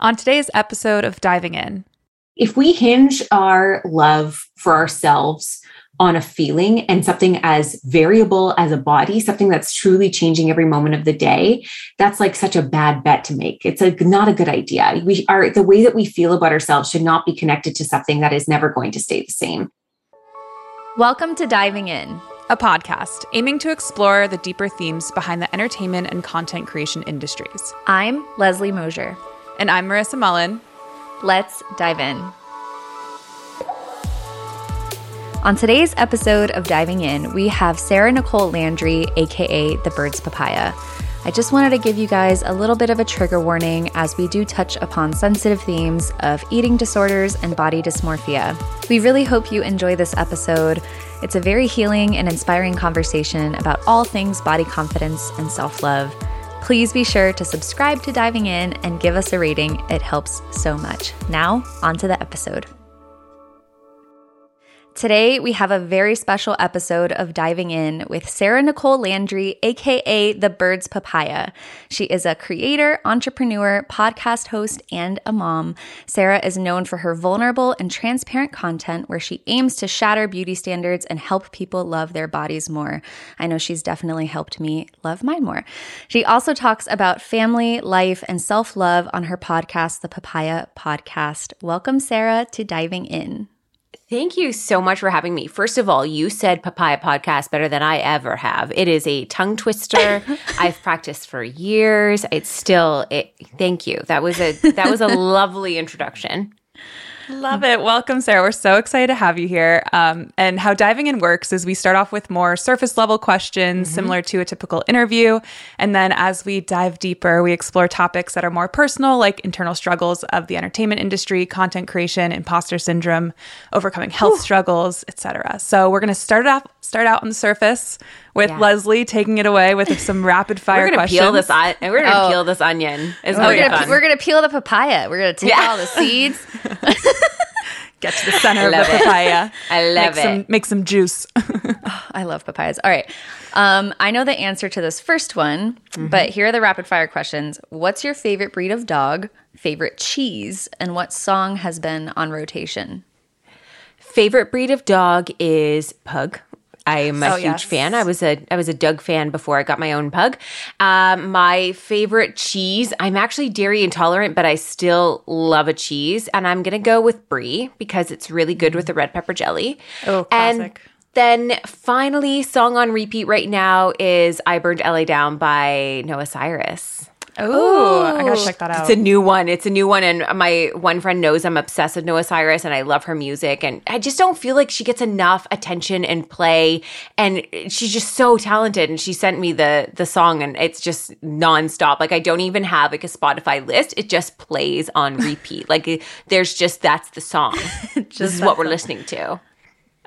On today's episode of Diving In, if we hinge our love for ourselves on a feeling and something as variable as a body, something that's truly changing every moment of the day, that's like such a bad bet to make. It's a, not a good idea. We are the way that we feel about ourselves should not be connected to something that is never going to stay the same. Welcome to Diving In, a podcast aiming to explore the deeper themes behind the entertainment and content creation industries. I'm Leslie Mosier. And I'm Marissa Mullen. Let's dive in. On today's episode of Diving In, we have Sarah Nicole Landry, aka The Bird's Papaya. I just wanted to give you guys a little bit of a trigger warning as we do touch upon sensitive themes of eating disorders and body dysmorphia. We really hope you enjoy this episode. It's a very healing and inspiring conversation about all things body confidence and self love. Please be sure to subscribe to Diving In and give us a rating. It helps so much. Now, on to the episode. Today, we have a very special episode of Diving In with Sarah Nicole Landry, aka The Bird's Papaya. She is a creator, entrepreneur, podcast host, and a mom. Sarah is known for her vulnerable and transparent content where she aims to shatter beauty standards and help people love their bodies more. I know she's definitely helped me love mine more. She also talks about family, life, and self love on her podcast, The Papaya Podcast. Welcome, Sarah, to Diving In. Thank you so much for having me. First of all, you said papaya podcast better than I ever have. It is a tongue twister. I've practiced for years. It's still it thank you. That was a that was a lovely introduction. Love it. Welcome, Sarah. We're so excited to have you here. Um, and how diving in works is we start off with more surface level questions, mm-hmm. similar to a typical interview. And then as we dive deeper, we explore topics that are more personal, like internal struggles of the entertainment industry, content creation, imposter syndrome, overcoming health Ooh. struggles, etc. So we're going to start off start out on the surface with yeah. Leslie taking it away with some rapid fire we're gonna questions. Peel this on- we're going to oh. peel this onion. It's we're gonna, we're gonna peel the papaya. We're going to take yeah. all the seeds. Get to the center of the papaya. I love make it. Some, make some juice. oh, I love papayas. All right. Um, I know the answer to this first one, mm-hmm. but here are the rapid fire questions. What's your favorite breed of dog, favorite cheese, and what song has been on rotation? Favorite breed of dog is pug. I'm a oh, huge yes. fan. I was a I was a Doug fan before I got my own pug. Um, my favorite cheese. I'm actually dairy intolerant, but I still love a cheese, and I'm gonna go with brie because it's really good with the red pepper jelly. Oh, classic. And then finally, song on repeat right now is "I Burned LA Down" by Noah Cyrus. Oh, I gotta check that out. It's a new one. It's a new one. And my one friend knows I'm obsessed with Noah Cyrus and I love her music. And I just don't feel like she gets enough attention and play. And she's just so talented. And she sent me the the song and it's just nonstop. Like I don't even have like a Spotify list. It just plays on repeat. like there's just that's the song. this is what we're listening to.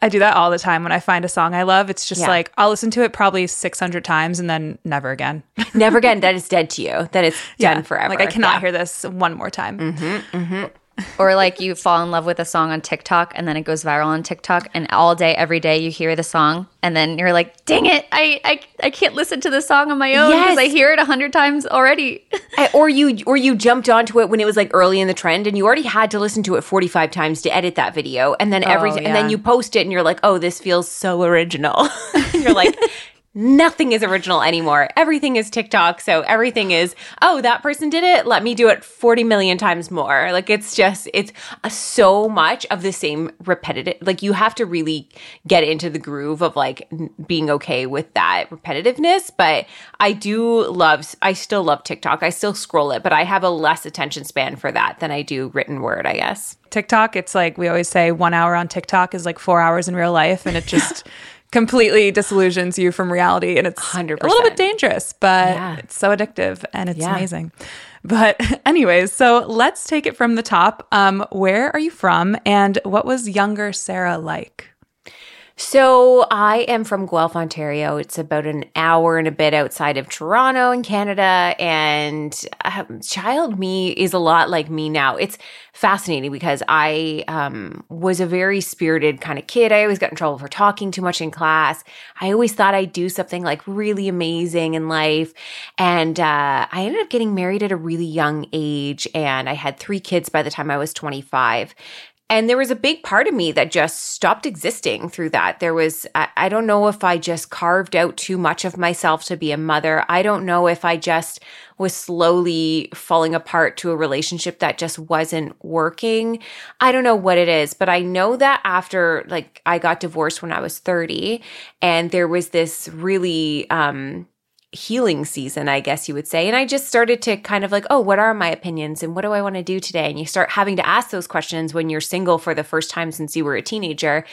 I do that all the time when I find a song I love. It's just yeah. like I'll listen to it probably 600 times and then never again. never again. That is dead to you. That is done yeah. forever. Like I cannot yeah. hear this one more time. Mm-hmm, mm-hmm or like you fall in love with a song on TikTok and then it goes viral on TikTok and all day every day you hear the song and then you're like, "Dang it, I I, I can't listen to the song on my own because yes. I hear it a hundred times already." I, or you or you jumped onto it when it was like early in the trend and you already had to listen to it 45 times to edit that video and then every oh, yeah. and then you post it and you're like, "Oh, this feels so original." you're like, nothing is original anymore. Everything is TikTok. So everything is, oh, that person did it. Let me do it 40 million times more. Like it's just, it's a, so much of the same repetitive. Like you have to really get into the groove of like being okay with that repetitiveness. But I do love, I still love TikTok. I still scroll it, but I have a less attention span for that than I do written word, I guess. TikTok, it's like we always say one hour on TikTok is like four hours in real life. And it just, completely disillusions you from reality and it's 100%. a little bit dangerous but yeah. it's so addictive and it's yeah. amazing but anyways so let's take it from the top um, where are you from and what was younger sarah like So I am from Guelph, Ontario. It's about an hour and a bit outside of Toronto in Canada. And um, child me is a lot like me now. It's fascinating because I um, was a very spirited kind of kid. I always got in trouble for talking too much in class. I always thought I'd do something like really amazing in life. And uh, I ended up getting married at a really young age. And I had three kids by the time I was 25. And there was a big part of me that just stopped existing through that. There was, I, don't know if I just carved out too much of myself to be a mother. I don't know if I just was slowly falling apart to a relationship that just wasn't working. I don't know what it is, but I know that after like I got divorced when I was 30 and there was this really, um, healing season, I guess you would say. And I just started to kind of like, oh, what are my opinions and what do I want to do today? And you start having to ask those questions when you're single for the first time since you were a teenager.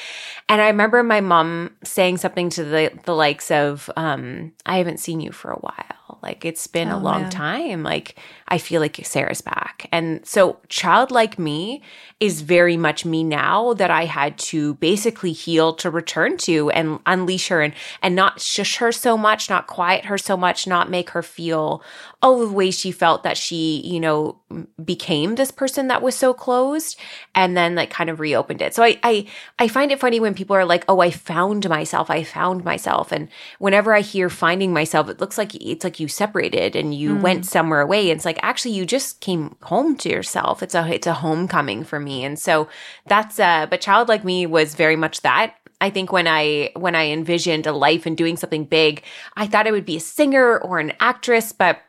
And I remember my mom saying something to the the likes of, um, I haven't seen you for a while. Like it's been oh, a long man. time. Like I feel like Sarah's back. And so childlike me is very much me now that I had to basically heal to return to and unleash her and, and not shush her so much, not quiet her so much, not make her feel all the ways she felt that she, you know, became this person that was so closed and then like kind of reopened it. So I, I, I find it funny when people are like, oh, I found myself. I found myself. And whenever I hear finding myself, it looks like it's like you separated and you mm. went somewhere away. It's like, actually, you just came home to yourself. It's a, it's a homecoming for me. And so that's, uh, but child like me was very much that. I think when I when I envisioned a life and doing something big, I thought I would be a singer or an actress, but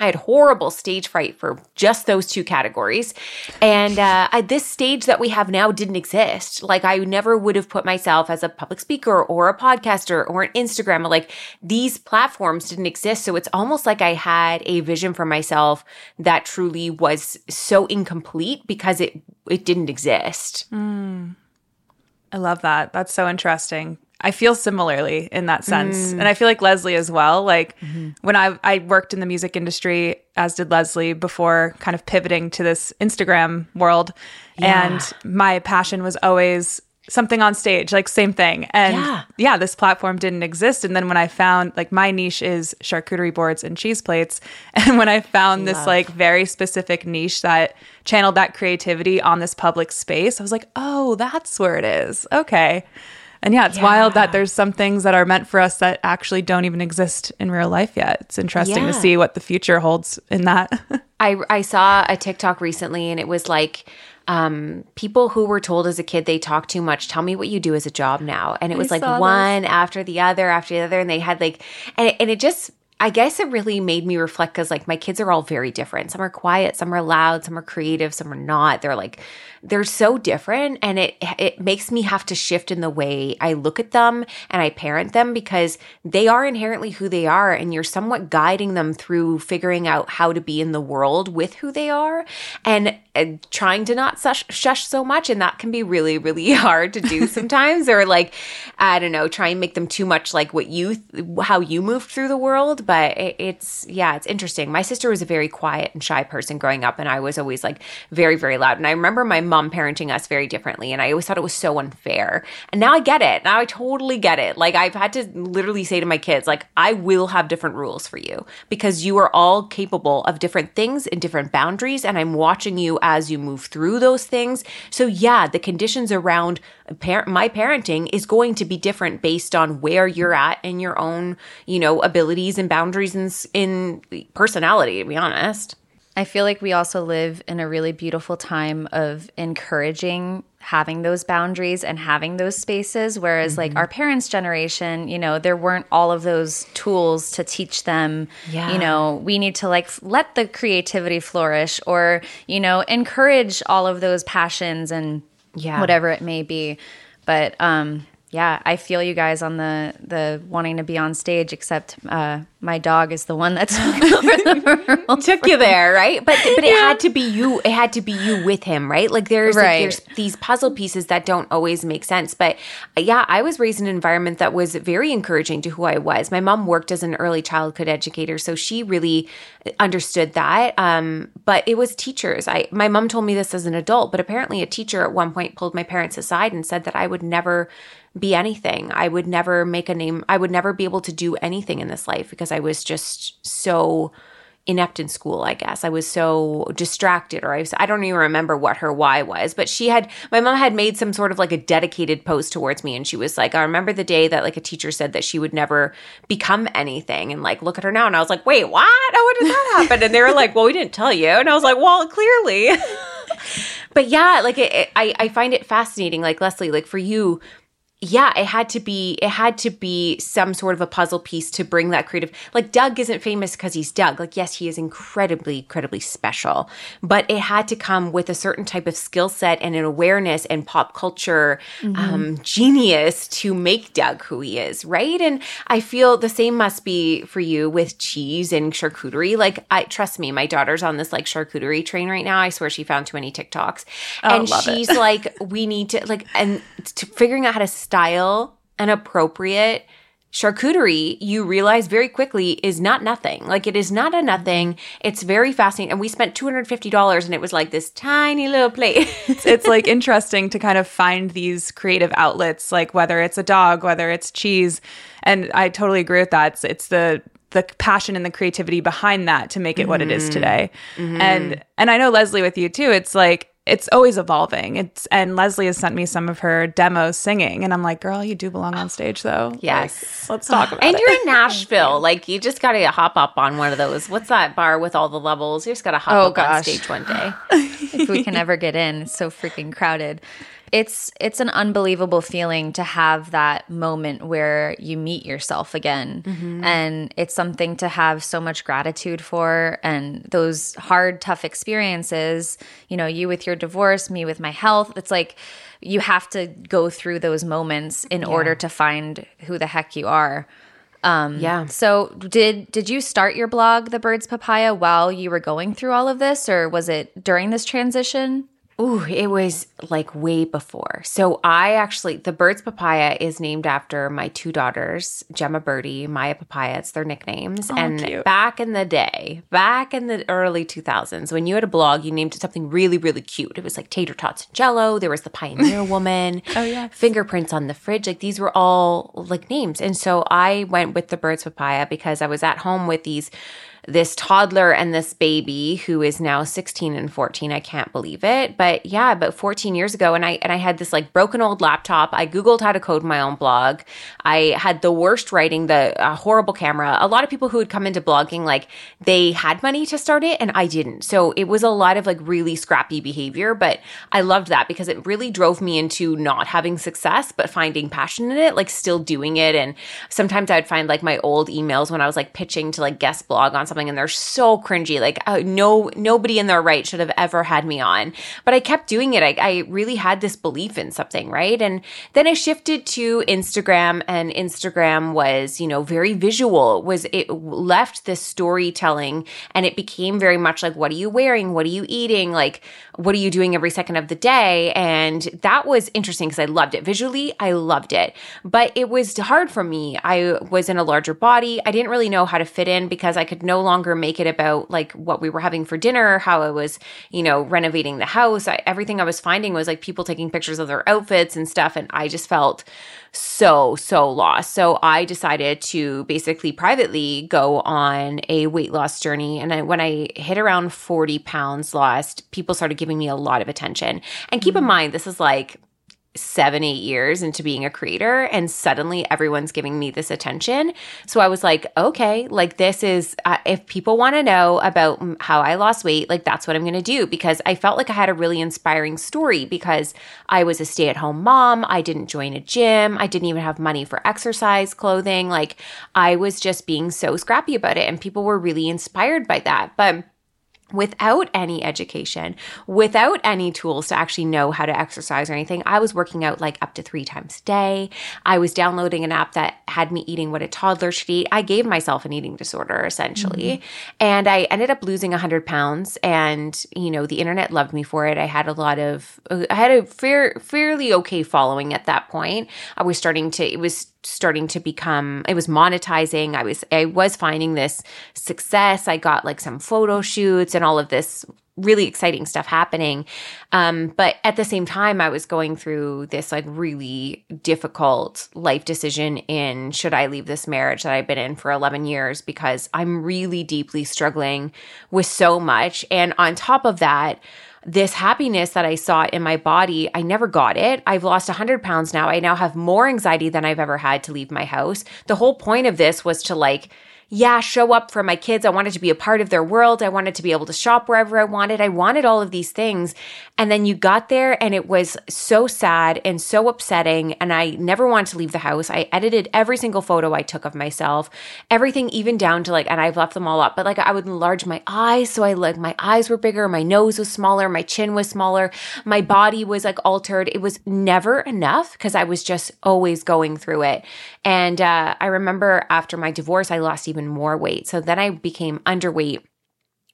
I had horrible stage fright for just those two categories. And uh, I, this stage that we have now didn't exist. Like, I never would have put myself as a public speaker or a podcaster or an Instagram. Like, these platforms didn't exist. So it's almost like I had a vision for myself that truly was so incomplete because it, it didn't exist. Mm. I love that. That's so interesting. I feel similarly in that sense. Mm. And I feel like Leslie as well. Like mm-hmm. when I I worked in the music industry, as did Leslie before kind of pivoting to this Instagram world. Yeah. And my passion was always something on stage, like same thing. And yeah. yeah. this platform didn't exist. And then when I found like my niche is charcuterie boards and cheese plates. And when I found Love. this like very specific niche that channeled that creativity on this public space, I was like, oh, that's where it is. Okay. And yeah, it's yeah. wild that there's some things that are meant for us that actually don't even exist in real life yet. It's interesting yeah. to see what the future holds in that. I I saw a TikTok recently and it was like um, people who were told as a kid they talk too much. Tell me what you do as a job now. And it was I like one this. after the other after the other. And they had like, and, and it just, I guess it really made me reflect because like my kids are all very different. Some are quiet, some are loud, some are creative, some are not. They're like they're so different and it it makes me have to shift in the way I look at them and I parent them because they are inherently who they are and you're somewhat guiding them through figuring out how to be in the world with who they are and, and trying to not shush, shush so much and that can be really really hard to do sometimes or like I don't know try and make them too much like what you how you moved through the world but it, it's yeah it's interesting. My sister was a very quiet and shy person growing up and I was always like very very loud and I remember my mom parenting us very differently. And I always thought it was so unfair. And now I get it. Now I totally get it. Like I've had to literally say to my kids, like, I will have different rules for you because you are all capable of different things and different boundaries. And I'm watching you as you move through those things. So yeah, the conditions around par- my parenting is going to be different based on where you're at in your own, you know, abilities and boundaries in, in personality, to be honest. I feel like we also live in a really beautiful time of encouraging having those boundaries and having those spaces. Whereas, mm-hmm. like our parents' generation, you know, there weren't all of those tools to teach them, yeah. you know, we need to like let the creativity flourish or, you know, encourage all of those passions and yeah. whatever it may be. But, um, yeah, I feel you guys on the the wanting to be on stage. Except uh, my dog is the one that took, took you there, right? But but it yeah. had to be you. It had to be you with him, right? Like there's right. like, there's these puzzle pieces that don't always make sense. But uh, yeah, I was raised in an environment that was very encouraging to who I was. My mom worked as an early childhood educator, so she really understood that. Um, but it was teachers. I my mom told me this as an adult, but apparently a teacher at one point pulled my parents aside and said that I would never be anything. I would never make a name. I would never be able to do anything in this life because I was just so inept in school, I guess. I was so distracted, or I, was, I don't even remember what her why was, but she had, my mom had made some sort of like a dedicated post towards me. And she was like, I remember the day that like a teacher said that she would never become anything. And like, look at her now. And I was like, wait, what? Oh, How did that happen? And they were like, well, we didn't tell you. And I was like, well, clearly. but yeah, like it, it, I, I find it fascinating. Like Leslie, like for you, yeah, it had to be it had to be some sort of a puzzle piece to bring that creative. Like Doug isn't famous because he's Doug. Like yes, he is incredibly incredibly special, but it had to come with a certain type of skill set and an awareness and pop culture mm-hmm. um, genius to make Doug who he is, right? And I feel the same must be for you with cheese and charcuterie. Like I trust me, my daughter's on this like charcuterie train right now. I swear she found too many TikToks, oh, and she's like, we need to like and to figuring out how to style and appropriate charcuterie, you realize very quickly is not nothing. Like it is not a nothing. It's very fascinating. And we spent $250 and it was like this tiny little plate. it's, it's like interesting to kind of find these creative outlets, like whether it's a dog, whether it's cheese. And I totally agree with that. It's, it's the the passion and the creativity behind that to make it mm-hmm. what it is mm-hmm. today. Mm-hmm. And and I know Leslie with you too. It's like it's always evolving. It's and Leslie has sent me some of her demos singing, and I'm like, girl, you do belong on stage though. Yes, like, let's talk about and it. And you're in Nashville, like you just got to hop up on one of those. What's that bar with all the levels? You just got to hop oh, up gosh. on stage one day. if we can ever get in, it's so freaking crowded it's it's an unbelievable feeling to have that moment where you meet yourself again mm-hmm. and it's something to have so much gratitude for and those hard tough experiences you know you with your divorce me with my health it's like you have to go through those moments in yeah. order to find who the heck you are um, yeah. So did did you start your blog, The Birds Papaya, while you were going through all of this, or was it during this transition? Ooh, it was like way before. So I actually, the Birds Papaya is named after my two daughters, Gemma Birdie, Maya Papaya. It's their nicknames. Oh, and cute. back in the day, back in the early 2000s, when you had a blog, you named it something really, really cute. It was like tater tots and jello. There was the Pioneer Woman. oh, yeah. Fingerprints on the fridge. Like these were all like names. And so I went with the Birds Papaya because I was at home with these this toddler and this baby who is now 16 and 14 i can't believe it. But yeah about 14 years ago and i and i had this like broken old laptop. I googled how to code my own blog. I had the worst writing the uh, horrible camera. A lot of people who would come into blogging like they had money to start it and i didn't. So it was a lot of like really scrappy behavior but i loved that because it really drove me into not having success but finding passion in it like still doing it. And sometimes i'd find like my old emails when i was like pitching to like guest blog on something and they're so cringy. Like uh, no, nobody in their right should have ever had me on. But I kept doing it. I, I really had this belief in something, right? And then I shifted to Instagram and Instagram was, you know, very visual was it left this storytelling and it became very much like, what are you wearing? What are you eating? Like, what are you doing every second of the day? And that was interesting because I loved it. Visually, I loved it. But it was hard for me. I was in a larger body. I didn't really know how to fit in because I could no longer make it about like what we were having for dinner, how I was, you know, renovating the house. I, everything I was finding was like people taking pictures of their outfits and stuff. And I just felt so, so lost. So I decided to basically privately go on a weight loss journey. And I, when I hit around 40 pounds lost, people started giving me a lot of attention. And keep mm-hmm. in mind, this is like seven, eight years into being a creator, and suddenly everyone's giving me this attention. So I was like, okay, like this is, uh, if people want to know about how I lost weight, like that's what I'm going to do because I felt like I had a really inspiring story because I was a stay at home mom. I didn't join a gym. I didn't even have money for exercise clothing. Like I was just being so scrappy about it, and people were really inspired by that. But without any education, without any tools to actually know how to exercise or anything. I was working out like up to three times a day. I was downloading an app that had me eating what a toddler should eat. I gave myself an eating disorder essentially. Mm-hmm. And I ended up losing 100 pounds. And, you know, the internet loved me for it. I had a lot of, I had a fair, fairly okay following at that point. I was starting to, it was starting to become it was monetizing i was i was finding this success i got like some photo shoots and all of this really exciting stuff happening. Um, but at the same time, I was going through this like really difficult life decision in should I leave this marriage that I've been in for 11 years because I'm really deeply struggling with so much. And on top of that, this happiness that I saw in my body, I never got it. I've lost 100 pounds now. I now have more anxiety than I've ever had to leave my house. The whole point of this was to like, yeah, show up for my kids. I wanted to be a part of their world. I wanted to be able to shop wherever I wanted. I wanted all of these things. And then you got there and it was so sad and so upsetting. And I never wanted to leave the house. I edited every single photo I took of myself, everything, even down to like, and I've left them all up, but like I would enlarge my eyes. So I like, my eyes were bigger, my nose was smaller, my chin was smaller, my body was like altered. It was never enough because I was just always going through it. And uh, I remember after my divorce, I lost even even more weight. So then I became underweight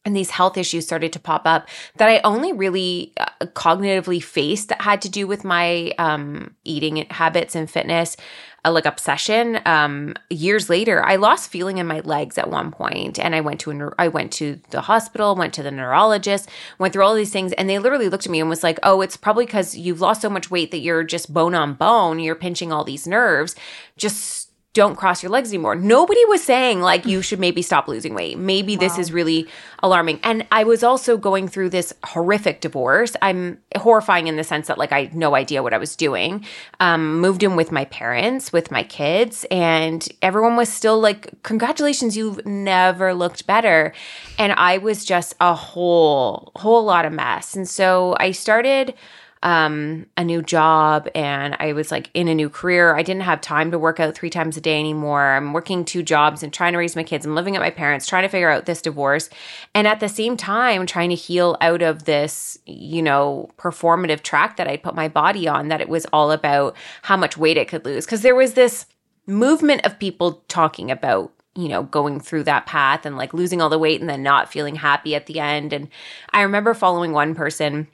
and these health issues started to pop up that I only really uh, cognitively faced that had to do with my um, eating habits and fitness, uh, like obsession. Um, years later, I lost feeling in my legs at one point, and I went to a, I went to the hospital, went to the neurologist, went through all these things, and they literally looked at me and was like, "Oh, it's probably because you've lost so much weight that you're just bone on bone. You're pinching all these nerves. Just." Don't cross your legs anymore. Nobody was saying like you should maybe stop losing weight. Maybe wow. this is really alarming. And I was also going through this horrific divorce. I'm horrifying in the sense that like I had no idea what I was doing. Um, moved in with my parents, with my kids, and everyone was still like, "Congratulations, you've never looked better." And I was just a whole whole lot of mess. And so I started um, a new job and I was like in a new career. I didn't have time to work out three times a day anymore. I'm working two jobs and trying to raise my kids. I'm living at my parents, trying to figure out this divorce. And at the same time, trying to heal out of this, you know, performative track that I put my body on, that it was all about how much weight it could lose. Cause there was this movement of people talking about you know, going through that path and like losing all the weight and then not feeling happy at the end. And I remember following one person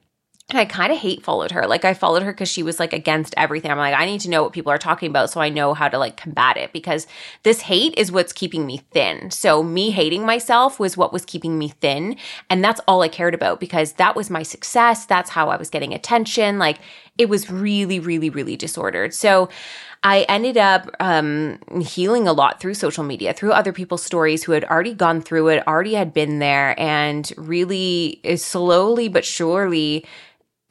and I kind of hate followed her. Like I followed her because she was like against everything. I'm like, I need to know what people are talking about so I know how to like combat it because this hate is what's keeping me thin. So me hating myself was what was keeping me thin. And that's all I cared about because that was my success. That's how I was getting attention. Like it was really, really, really disordered. So I ended up um, healing a lot through social media, through other people's stories who had already gone through it, already had been there, and really slowly but surely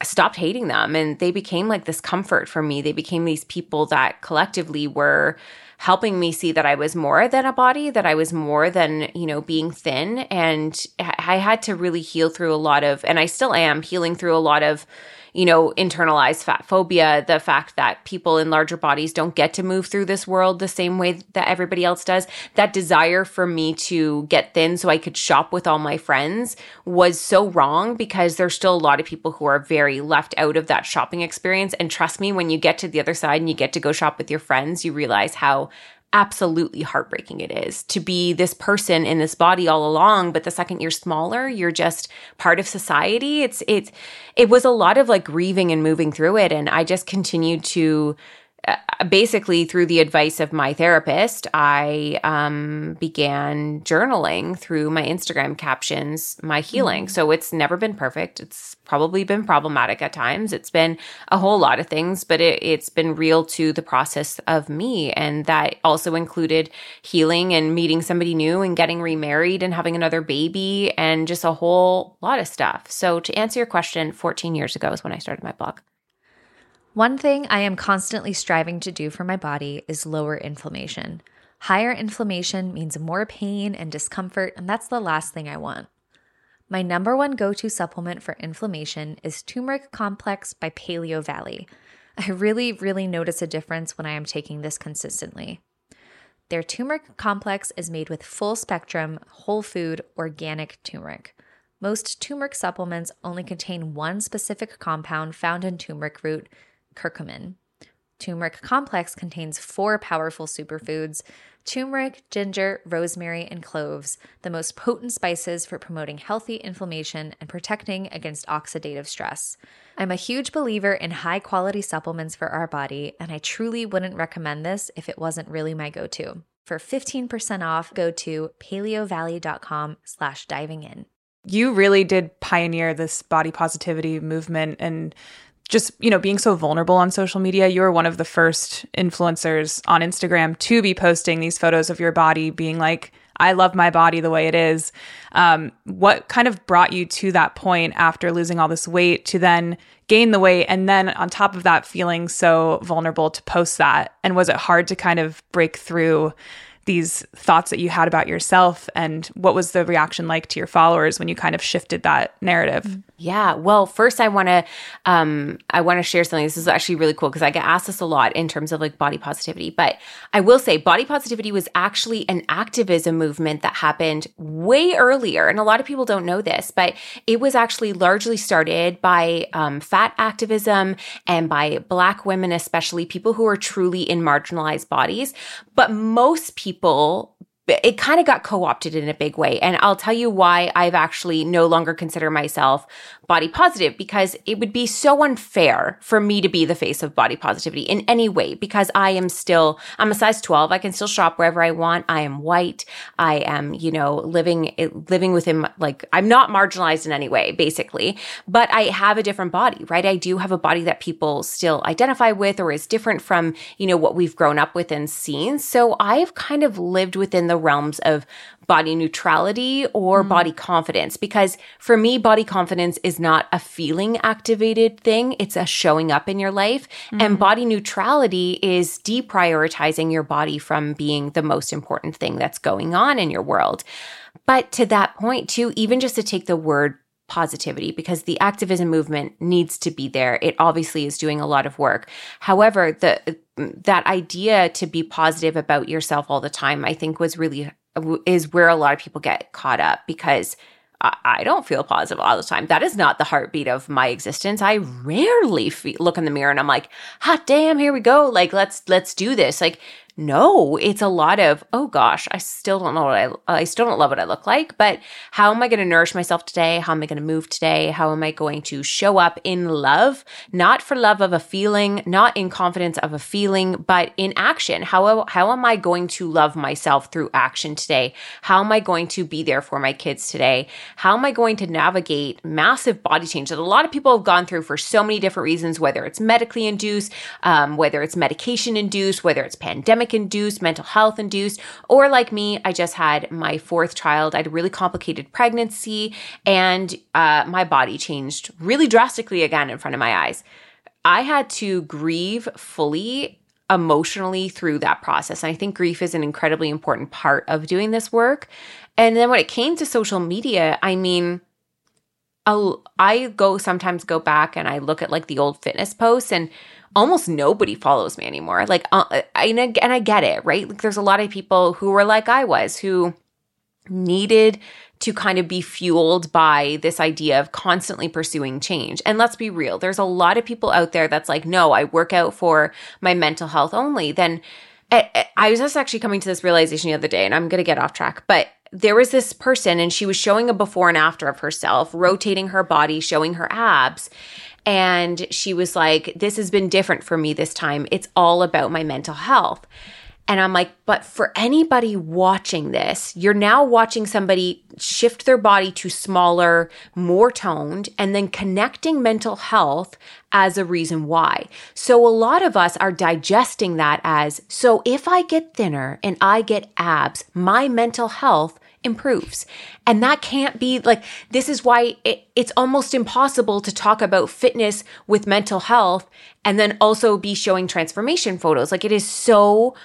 stopped hating them and they became like this comfort for me. They became these people that collectively were helping me see that I was more than a body, that I was more than, you know, being thin. And I had to really heal through a lot of, and I still am healing through a lot of you know, internalized fat phobia, the fact that people in larger bodies don't get to move through this world the same way that everybody else does. That desire for me to get thin so I could shop with all my friends was so wrong because there's still a lot of people who are very left out of that shopping experience. And trust me, when you get to the other side and you get to go shop with your friends, you realize how absolutely heartbreaking it is to be this person in this body all along but the second you're smaller you're just part of society. It's it's it was a lot of like grieving and moving through it and i just continued to basically through the advice of my therapist i um, began journaling through my instagram captions my healing. Mm-hmm. so it's never been perfect. It's probably been problematic at times. It's been a whole lot of things but it, it's been real to the process of me. And that also included healing and meeting somebody new and getting remarried and having another baby and just a whole lot of stuff. So to answer your question 14 years ago is when i started my blog one thing I am constantly striving to do for my body is lower inflammation. Higher inflammation means more pain and discomfort, and that's the last thing I want. My number one go to supplement for inflammation is Turmeric Complex by Paleo Valley. I really, really notice a difference when I am taking this consistently. Their turmeric complex is made with full spectrum, whole food, organic turmeric. Most turmeric supplements only contain one specific compound found in turmeric root, curcumin. Turmeric complex contains four powerful superfoods turmeric, ginger, rosemary, and cloves, the most potent spices for promoting healthy inflammation and protecting against oxidative stress. I'm a huge believer in high quality supplements for our body, and I truly wouldn't recommend this if it wasn't really my go to. For 15% off, go to paleovalley.com slash diving in. you really did pioneer this body positivity movement and just you know being so vulnerable on social media you were one of the first influencers on instagram to be posting these photos of your body being like i love my body the way it is. Um, what kind of brought you to that point after losing all this weight to then gain the weight and then on top of that feeling so vulnerable to post that? And was it hard to kind of break through these thoughts that you had about yourself and what was the reaction like to your followers when you kind of shifted that narrative? Yeah well first i want to um i want to share something. This is actually really cool because i get asked this a lot in terms of like body positivity. But i will say body positivity was actually an activism movement that happened way earlier and a lot of people don't know this but it was actually largely started by um, fat activism and by black women especially people who are truly in marginalized bodies. But most people people it kind of got co-opted in a big way and i'll tell you why i've actually no longer consider myself body positive because it would be so unfair for me to be the face of body positivity in any way because I am still, I'm a size 12. I can still shop wherever I want. I am white. I am, you know, living, living within like, I'm not marginalized in any way, basically, but I have a different body, right? I do have a body that people still identify with or is different from, you know, what we've grown up with and seen. So I've kind of lived within the realms of body neutrality or mm. body confidence because for me body confidence is not a feeling activated thing it's a showing up in your life mm. and body neutrality is deprioritizing your body from being the most important thing that's going on in your world but to that point too even just to take the word positivity because the activism movement needs to be there. It obviously is doing a lot of work. However, the that idea to be positive about yourself all the time, I think was really is where a lot of people get caught up because I, I don't feel positive all the time. That is not the heartbeat of my existence. I rarely feel, look in the mirror and I'm like, hot damn, here we go. Like, let's, let's do this. Like, no, it's a lot of, oh gosh, I still don't know what I, I still don't love what I look like, but how am I going to nourish myself today? How am I going to move today? How am I going to show up in love? Not for love of a feeling, not in confidence of a feeling, but in action. How, how am I going to love myself through action today? How am I going to be there for my kids today? How am I going to navigate massive body change that a lot of people have gone through for so many different reasons, whether it's medically induced, um, whether it's medication induced, whether it's pandemic pandemic induced, mental health induced, or like me, I just had my fourth child. I had a really complicated pregnancy and uh, my body changed really drastically again in front of my eyes. I had to grieve fully emotionally through that process. And I think grief is an incredibly important part of doing this work. And then when it came to social media, I mean, I'll, I go sometimes go back and I look at like the old fitness posts and almost nobody follows me anymore. Like, uh, I, and I get it, right? Like, there's a lot of people who were like I was who needed to kind of be fueled by this idea of constantly pursuing change. And let's be real, there's a lot of people out there that's like, no, I work out for my mental health only. Then I, eh, eh, I was just actually coming to this realization the other day, and I'm going to get off track, but there was this person and she was showing a before and after of herself, rotating her body, showing her abs. And she was like, This has been different for me this time. It's all about my mental health. And I'm like, but for anybody watching this, you're now watching somebody shift their body to smaller, more toned, and then connecting mental health as a reason why. So a lot of us are digesting that as, so if I get thinner and I get abs, my mental health improves. And that can't be like, this is why it, it's almost impossible to talk about fitness with mental health and then also be showing transformation photos. Like it is so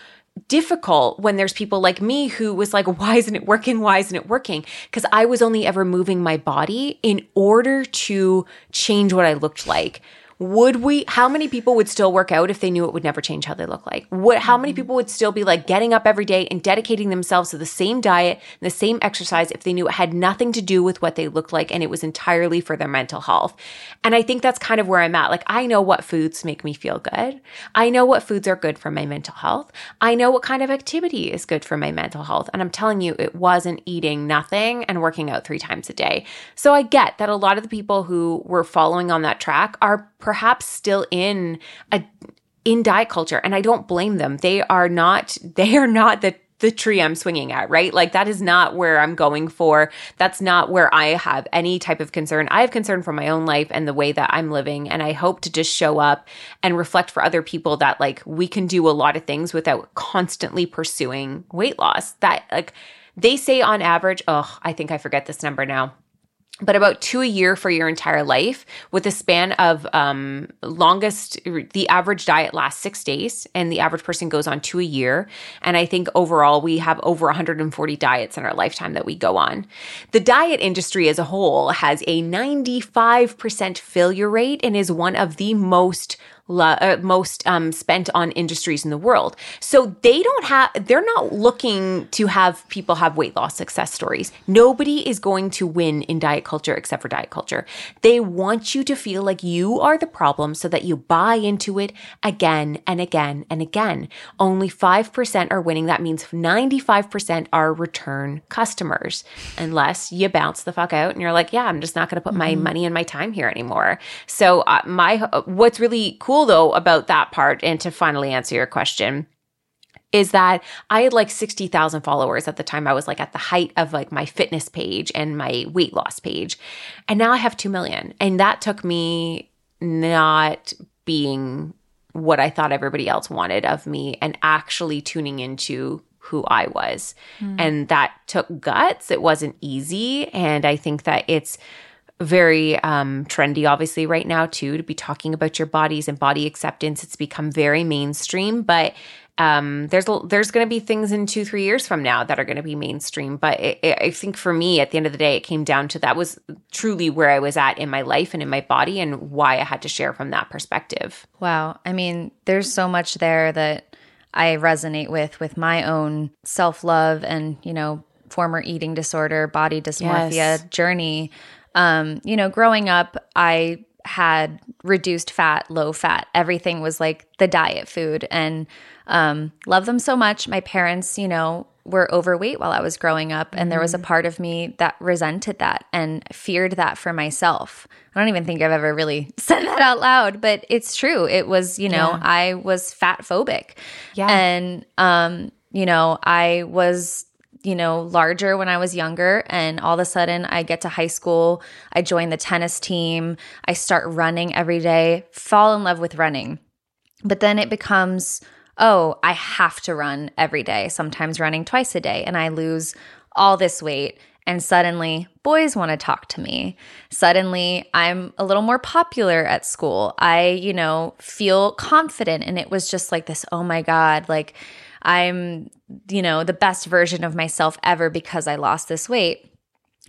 difficult when there's people like me who was like, why isn't it working? Why isn't it working? Because I was only ever moving my body in order to change what I looked like would we how many people would still work out if they knew it would never change how they look like? What how many mm-hmm. people would still be like getting up every day and dedicating themselves to the same diet and the same exercise if they knew it had nothing to do with what they looked like and it was entirely for their mental health? And i think that's kind of where i'm at. Like i know what foods make me feel good. I know what foods are good for my mental health. I know what kind of activity is good for my mental health. And i'm telling you it wasn't eating nothing and working out three times a day. So i get that a lot of the people who were following on that track are perhaps still in a in diet culture and I don't blame them. They are not they are not the the tree I'm swinging at, right? Like that is not where I'm going for. That's not where I have any type of concern. I have concern for my own life and the way that I'm living. And I hope to just show up and reflect for other people that like we can do a lot of things without constantly pursuing weight loss. That like they say on average, oh, I think I forget this number now but about two a year for your entire life with a span of um, longest the average diet lasts six days and the average person goes on two a year. And i think overall we have over 140 diets in our lifetime that we go on. The diet industry as a whole has a 95% failure rate and is one of the most uh, most um, spent on industries in the world. So they don't have, they're not looking to have people have weight loss success stories. Nobody is going to win in diet culture except for diet culture. They want you to feel like you are the problem so that you buy into it again and again and again. Only 5% are winning. That means 95% are return customers, unless you bounce the fuck out and you're like, yeah, I'm just not going to put mm-hmm. my money and my time here anymore. So uh, my, what's really cool cool though about that part, and to finally answer your question, is that I had like 60,000 followers at the time. I was like at the height of like my fitness page and my weight loss page. And now I have 2 million. And that took me not being what I thought everybody else wanted of me and actually tuning into who I was. Mm. And that took guts. It wasn't easy. And I think that it's, very um, trendy, obviously, right now, too, to be talking about your bodies and body acceptance. It's become very mainstream, but um, there's there's going to be things in two three years from now that are going to be mainstream. But it, it, I think for me, at the end of the day, it came down to that was truly where I was at in my life and in my body, and why I had to share from that perspective. Wow, I mean, there's so much there that I resonate with with my own self love and you know former eating disorder, body dysmorphia yes. journey. Um, you know, growing up, I had reduced fat, low fat. Everything was like the diet food and um, love them so much. My parents, you know, were overweight while I was growing up. And there was a mm. part of me that resented that and feared that for myself. I don't even think I've ever really said that out loud, but it's true. It was, you know, yeah. I was fat phobic. Yeah. And, um, you know, I was you know, larger when I was younger. And all of a sudden, I get to high school, I join the tennis team, I start running every day, fall in love with running. But then it becomes, oh, I have to run every day, sometimes running twice a day, and I lose all this weight. And suddenly, boys want to talk to me. Suddenly, I'm a little more popular at school. I, you know, feel confident. And it was just like this, oh my God, like, I'm, you know, the best version of myself ever because I lost this weight.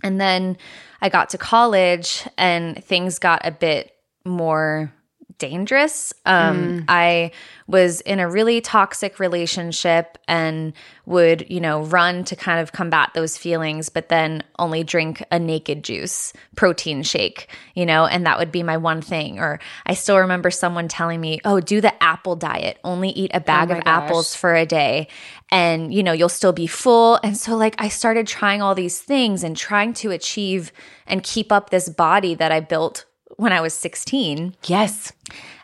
And then I got to college and things got a bit more dangerous. Um, mm. I was in a really toxic relationship and would, you know, run to kind of combat those feelings, but then only drink a naked juice protein shake, you know, and that would be my one thing. Or I still remember someone telling me, oh, do the apple diet, only eat a bag oh of gosh. apples for a day. And, you know, you'll still be full. And so, like, I started trying all these things and trying to achieve and keep up this body that I built when I was 16. Yes.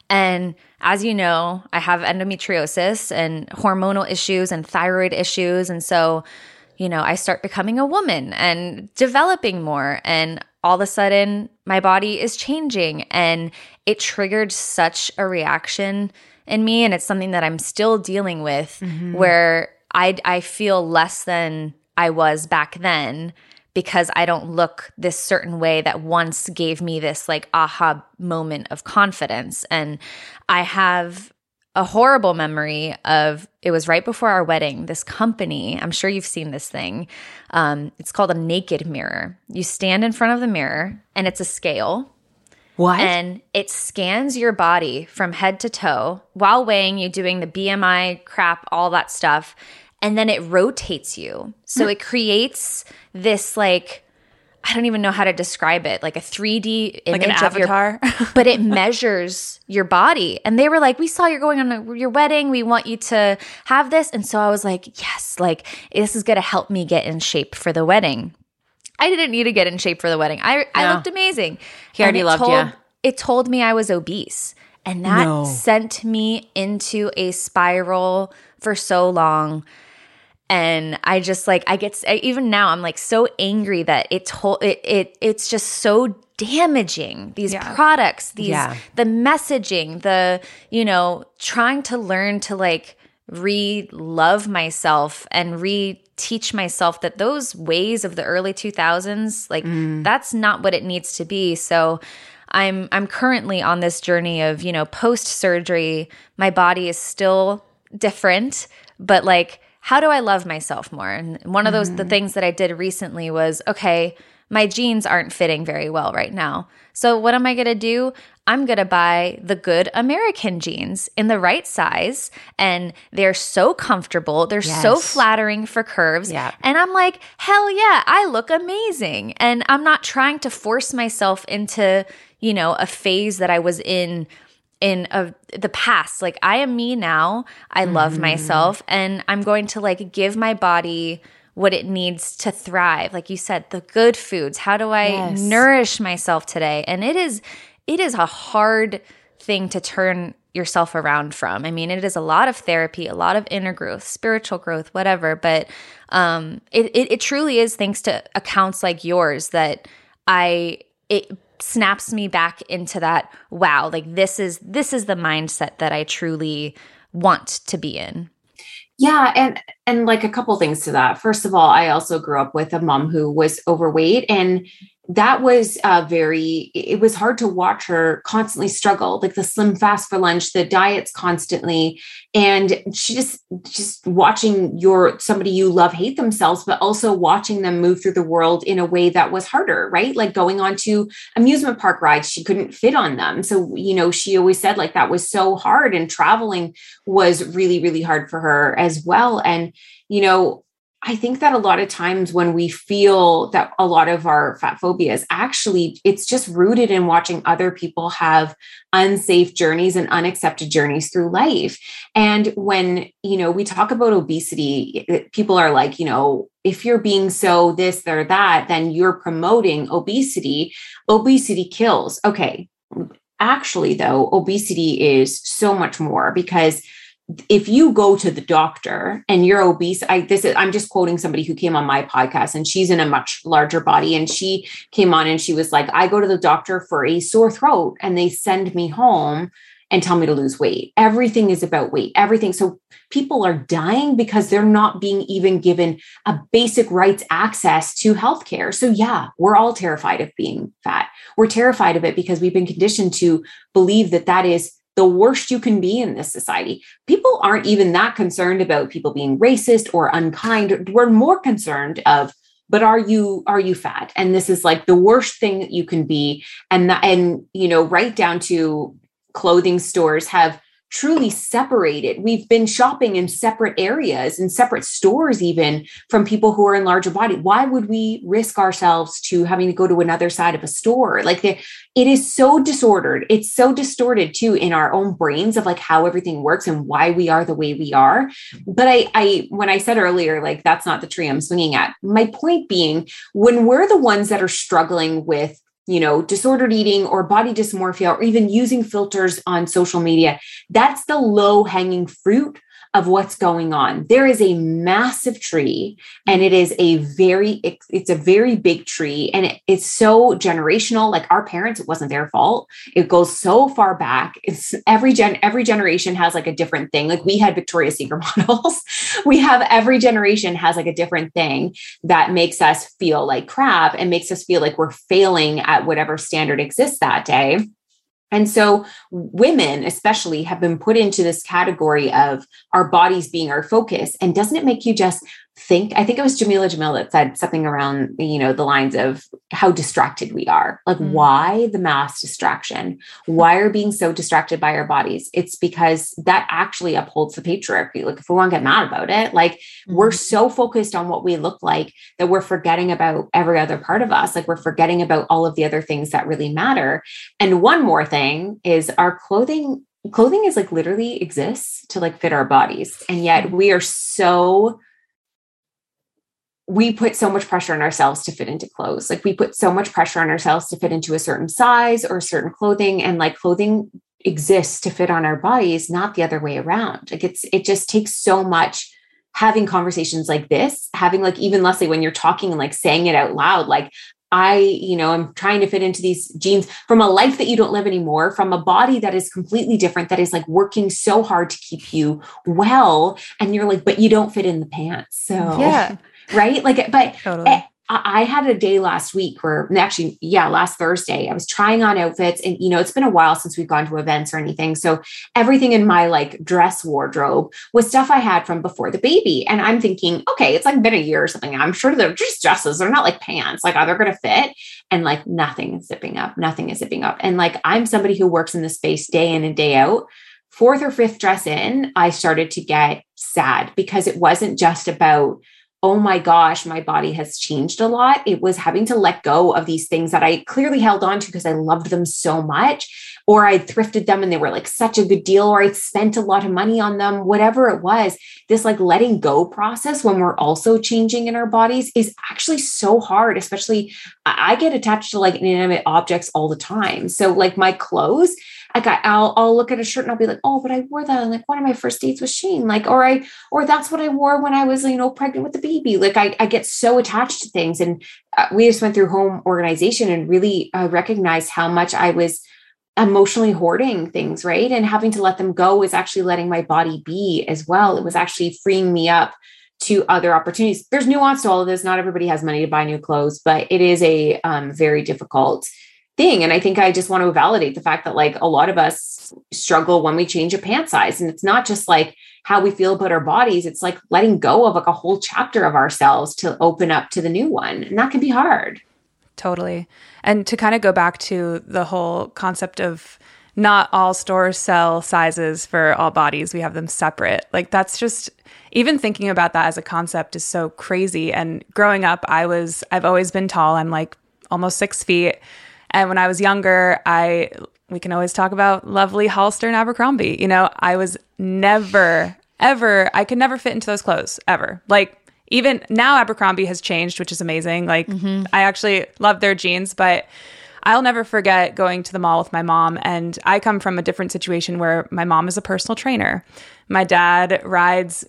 And as you know, I have endometriosis and hormonal issues and thyroid issues. And so, you know, I start becoming a woman and developing more. And all of a sudden, my body is changing. And it triggered such a reaction in me. And it's something that I'm still dealing with mm-hmm. where I, I feel less than I was back then because I don't look this certain way that once gave me this like aha moment of confidence. And I have a horrible memory of it was right before our wedding. This company, I'm sure you've seen this thing. Um, it's called a naked mirror. You stand in front of the mirror and it's a scale. What? And it scans your body from head to toe while weighing you, doing the BMI crap, all that stuff and then it rotates you. So mm-hmm. it creates this like I don't even know how to describe it, like a 3D image like an avatar. of your but it measures your body. And they were like, "We saw you're going on a, your wedding. We want you to have this." And so I was like, "Yes, like this is going to help me get in shape for the wedding." I didn't need to get in shape for the wedding. I I looked amazing. He already loved told, you. It told me I was obese. And that no. sent me into a spiral for so long and I just like I get even now I'm like so angry that it told it, it it's just so damaging these yeah. products these yeah. the messaging the you know trying to learn to like re-love myself and re-teach myself that those ways of the early 2000s like mm. that's not what it needs to be so i'm i'm currently on this journey of you know post surgery my body is still different but like how do I love myself more? And one of those mm-hmm. the things that I did recently was okay, my jeans aren't fitting very well right now. So what am I going to do? I'm going to buy the good American jeans in the right size and they're so comfortable. They're yes. so flattering for curves. Yeah. And I'm like, hell yeah, I look amazing. And I'm not trying to force myself into, you know, a phase that I was in in the past. Like I am me now. I love myself and I'm going to like give my body what it needs to thrive. Like you said, the good foods. How do I yes. nourish myself today? And it is it is a hard thing to turn yourself around from. I mean, it is a lot of therapy, a lot of inner growth, spiritual growth, whatever. But um, it, it, it truly is thanks to accounts like yours that I it snaps me back into that wow like this is this is the mindset that i truly want to be in. Yeah and and like a couple things to that. First of all i also grew up with a mom who was overweight and that was uh, very it was hard to watch her constantly struggle like the slim fast for lunch the diets constantly and she just just watching your somebody you love hate themselves but also watching them move through the world in a way that was harder right? Like going on to amusement park rides she couldn't fit on them. So you know she always said like that was so hard and traveling was really really hard for her as well. And you know I think that a lot of times when we feel that a lot of our fat phobia is actually, it's just rooted in watching other people have unsafe journeys and unaccepted journeys through life. And when, you know, we talk about obesity, people are like, you know, if you're being so this or that, then you're promoting obesity. Obesity kills. Okay. Actually, though, obesity is so much more because if you go to the doctor and you're obese i this is i'm just quoting somebody who came on my podcast and she's in a much larger body and she came on and she was like i go to the doctor for a sore throat and they send me home and tell me to lose weight. Everything is about weight everything. So people are dying because they're not being even given a basic rights access to healthcare. So yeah we're all terrified of being fat. We're terrified of it because we've been conditioned to believe that that is the worst you can be in this society. People aren't even that concerned about people being racist or unkind. We're more concerned of but are you are you fat and this is like the worst thing that you can be and that, and you know right down to clothing stores have truly separated. We've been shopping in separate areas in separate stores, even from people who are in larger body. Why would we risk ourselves to having to go to another side of a store? Like it is so disordered. It's so distorted too in our own brains of like how everything works and why we are the way we are. But I, I when I said earlier, like that's not the tree I'm swinging at. My point being, when we're the ones that are struggling with you know, disordered eating or body dysmorphia, or even using filters on social media, that's the low hanging fruit of what's going on. There is a massive tree and it is a very it's a very big tree and it, it's so generational like our parents it wasn't their fault. It goes so far back. It's every gen every generation has like a different thing. Like we had Victoria's Secret models. we have every generation has like a different thing that makes us feel like crap and makes us feel like we're failing at whatever standard exists that day. And so, women, especially, have been put into this category of our bodies being our focus. And doesn't it make you just think i think it was Jameela Jamil that said something around you know the lines of how distracted we are. Like mm. why the mass distraction? Why are being so distracted by our bodies? It's because that actually upholds the patriarchy. Like if we want to get mad about it like mm. we're so focused on what we look like that we're forgetting about every other part of us. Like we're forgetting about all of the other things that really matter. And one more thing is our clothing clothing is like literally exists to like fit our bodies. And yet we are so we put so much pressure on ourselves to fit into clothes. Like we put so much pressure on ourselves to fit into a certain size or certain clothing and like clothing exists to fit on our bodies, not the other way around. Like it's it just takes so much having conversations like this, having like even Leslie, when you're talking and like saying it out loud, like I, you know, I'm trying to fit into these jeans from a life that you don't live anymore, from a body that is completely different, that is like working so hard to keep you well. And you're like, but you don't fit in the pants. So, yeah. Right. Like, but totally. Eh, I had a day last week where actually, yeah, last Thursday, I was trying on outfits and, you know, it's been a while since we've gone to events or anything. So everything in my like dress wardrobe was stuff I had from before the baby. And I'm thinking, okay, it's like been a year or something. I'm sure they're just dresses. They're not like pants. Like, are they going to fit? And like nothing is zipping up. Nothing is zipping up. And like, I'm somebody who works in the space day in and day out fourth or fifth dress in, I started to get sad because it wasn't just about oh my gosh, my body has changed a lot. It was having to let go of these things that I clearly held on to because I loved them so much, or I thrifted them and they were like such a good deal, or I spent a lot of money on them, whatever it was. This like letting go process when we're also changing in our bodies is actually so hard, especially I get attached to like inanimate objects all the time. So, like my clothes, like I, will I'll look at a shirt and I'll be like, oh, but I wore that on like one of my first dates with Shane, like, or I, or that's what I wore when I was, you know, pregnant with the baby. Like I, I get so attached to things, and uh, we just went through home organization and really uh, recognized how much I was emotionally hoarding things, right, and having to let them go was actually letting my body be as well. It was actually freeing me up to other opportunities. There's nuance to all of this. Not everybody has money to buy new clothes, but it is a um, very difficult thing. And I think I just want to validate the fact that like a lot of us struggle when we change a pant size. And it's not just like how we feel about our bodies, it's like letting go of like a whole chapter of ourselves to open up to the new one. And that can be hard. Totally. And to kind of go back to the whole concept of not all stores sell sizes for all bodies, we have them separate. Like that's just even thinking about that as a concept is so crazy. And growing up, I was, I've always been tall. I'm like almost six feet. And when I was younger, I we can always talk about lovely Hollister and Abercrombie. You know, I was never ever I could never fit into those clothes ever. Like even now Abercrombie has changed, which is amazing. Like mm-hmm. I actually love their jeans, but I'll never forget going to the mall with my mom and I come from a different situation where my mom is a personal trainer. My dad rides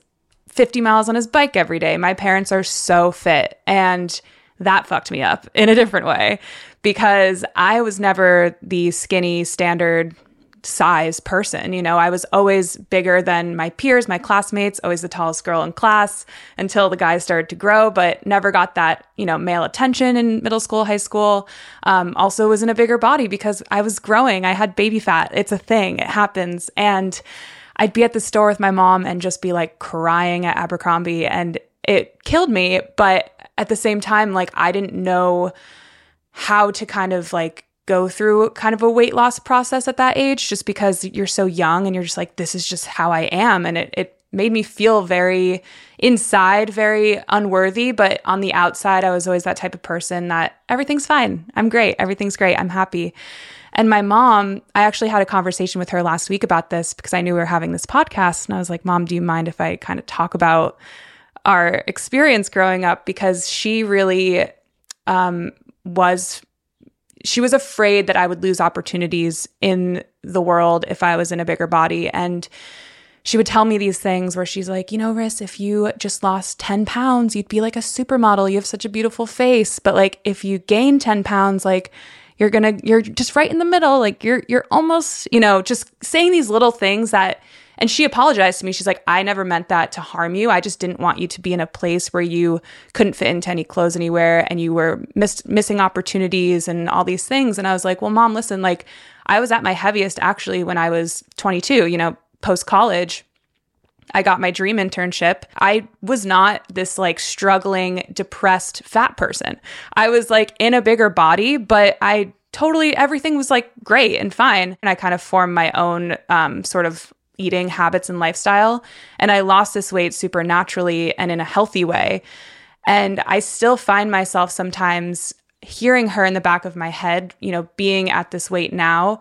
50 miles on his bike every day. My parents are so fit and that fucked me up in a different way because I was never the skinny standard size person. You know, I was always bigger than my peers, my classmates, always the tallest girl in class until the guys started to grow, but never got that, you know, male attention in middle school, high school. Um, also was in a bigger body because I was growing. I had baby fat. It's a thing, it happens. And I'd be at the store with my mom and just be like crying at Abercrombie and it killed me. But at the same time, like I didn't know how to kind of like go through kind of a weight loss process at that age just because you're so young and you're just like, this is just how I am. And it, it made me feel very inside, very unworthy. But on the outside, I was always that type of person that everything's fine. I'm great. Everything's great. I'm happy. And my mom, I actually had a conversation with her last week about this because I knew we were having this podcast. And I was like, Mom, do you mind if I kind of talk about our experience growing up because she really um, was she was afraid that I would lose opportunities in the world if I was in a bigger body and she would tell me these things where she's like, you know, Riss, if you just lost 10 pounds, you'd be like a supermodel. You have such a beautiful face. But like, if you gain 10 pounds, like, you're gonna, you're just right in the middle. Like, you're, you're almost, you know, just saying these little things that and she apologized to me. She's like, I never meant that to harm you. I just didn't want you to be in a place where you couldn't fit into any clothes anywhere and you were miss- missing opportunities and all these things. And I was like, well, mom, listen, like I was at my heaviest actually when I was 22, you know, post college. I got my dream internship. I was not this like struggling, depressed fat person. I was like in a bigger body, but I totally everything was like great and fine. And I kind of formed my own um, sort of eating habits and lifestyle. And I lost this weight supernaturally and in a healthy way. And I still find myself sometimes hearing her in the back of my head, you know, being at this weight now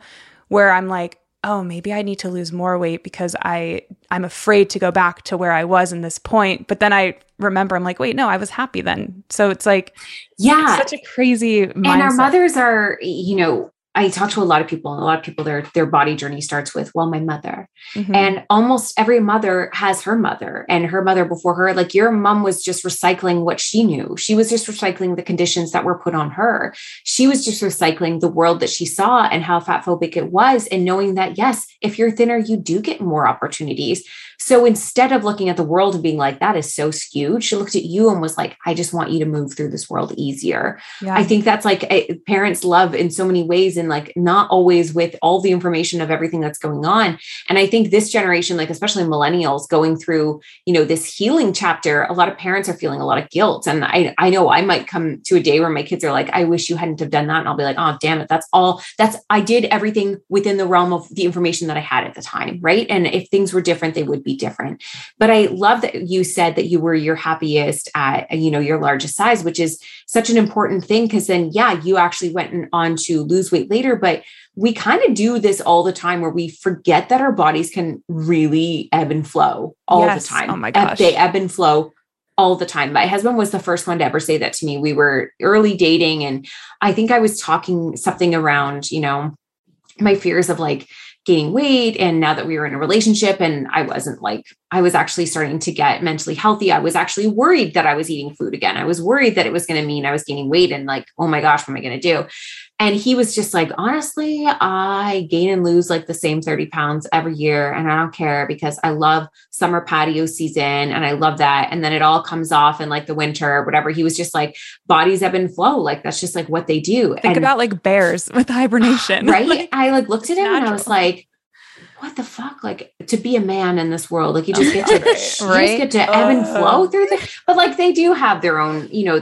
where I'm like, oh, maybe I need to lose more weight because I I'm afraid to go back to where I was in this point. But then I remember I'm like, wait, no, I was happy then. So it's like, yeah, it's such a crazy mindset. And our mothers are, you know, I talk to a lot of people, and a lot of people their their body journey starts with, well, my mother. Mm-hmm. And almost every mother has her mother and her mother before her. Like your mom was just recycling what she knew. She was just recycling the conditions that were put on her. She was just recycling the world that she saw and how fat phobic it was. And knowing that, yes, if you're thinner, you do get more opportunities. So instead of looking at the world and being like, that is so skewed, she looked at you and was like, I just want you to move through this world easier. Yeah. I think that's like a, parents love in so many ways and like not always with all the information of everything that's going on. And I think this generation, like especially millennials going through, you know, this healing chapter, a lot of parents are feeling a lot of guilt. And I, I know I might come to a day where my kids are like, I wish you hadn't have done that. And I'll be like, oh, damn it. That's all that's, I did everything within the realm of the information that I had at the time. Right. And if things were different, they would be different. But I love that you said that you were your happiest at, you know, your largest size, which is such an important thing. Cause then, yeah, you actually went on to lose weight later, but we kind of do this all the time where we forget that our bodies can really ebb and flow all yes. the time. Oh my gosh. They ebb and flow all the time. My husband was the first one to ever say that to me. We were early dating and I think I was talking something around, you know, my fears of like gaining weight and now that we were in a relationship and I wasn't like I was actually starting to get mentally healthy I was actually worried that I was eating food again. I was worried that it was going to mean I was gaining weight and like oh my gosh what am I going to do and he was just like honestly I gain and lose like the same 30 pounds every year and I don't care because I love summer patio season and I love that. And then it all comes off in like the winter or whatever. He was just like bodies ebb and flow. Like that's just like what they do. Think and, about like bears with hibernation. Right? Like, I like looked at him natural. and I was like what the fuck? Like to be a man in this world, like you just get to, right? you just get to ebb and flow uh. through the, but like they do have their own, you know,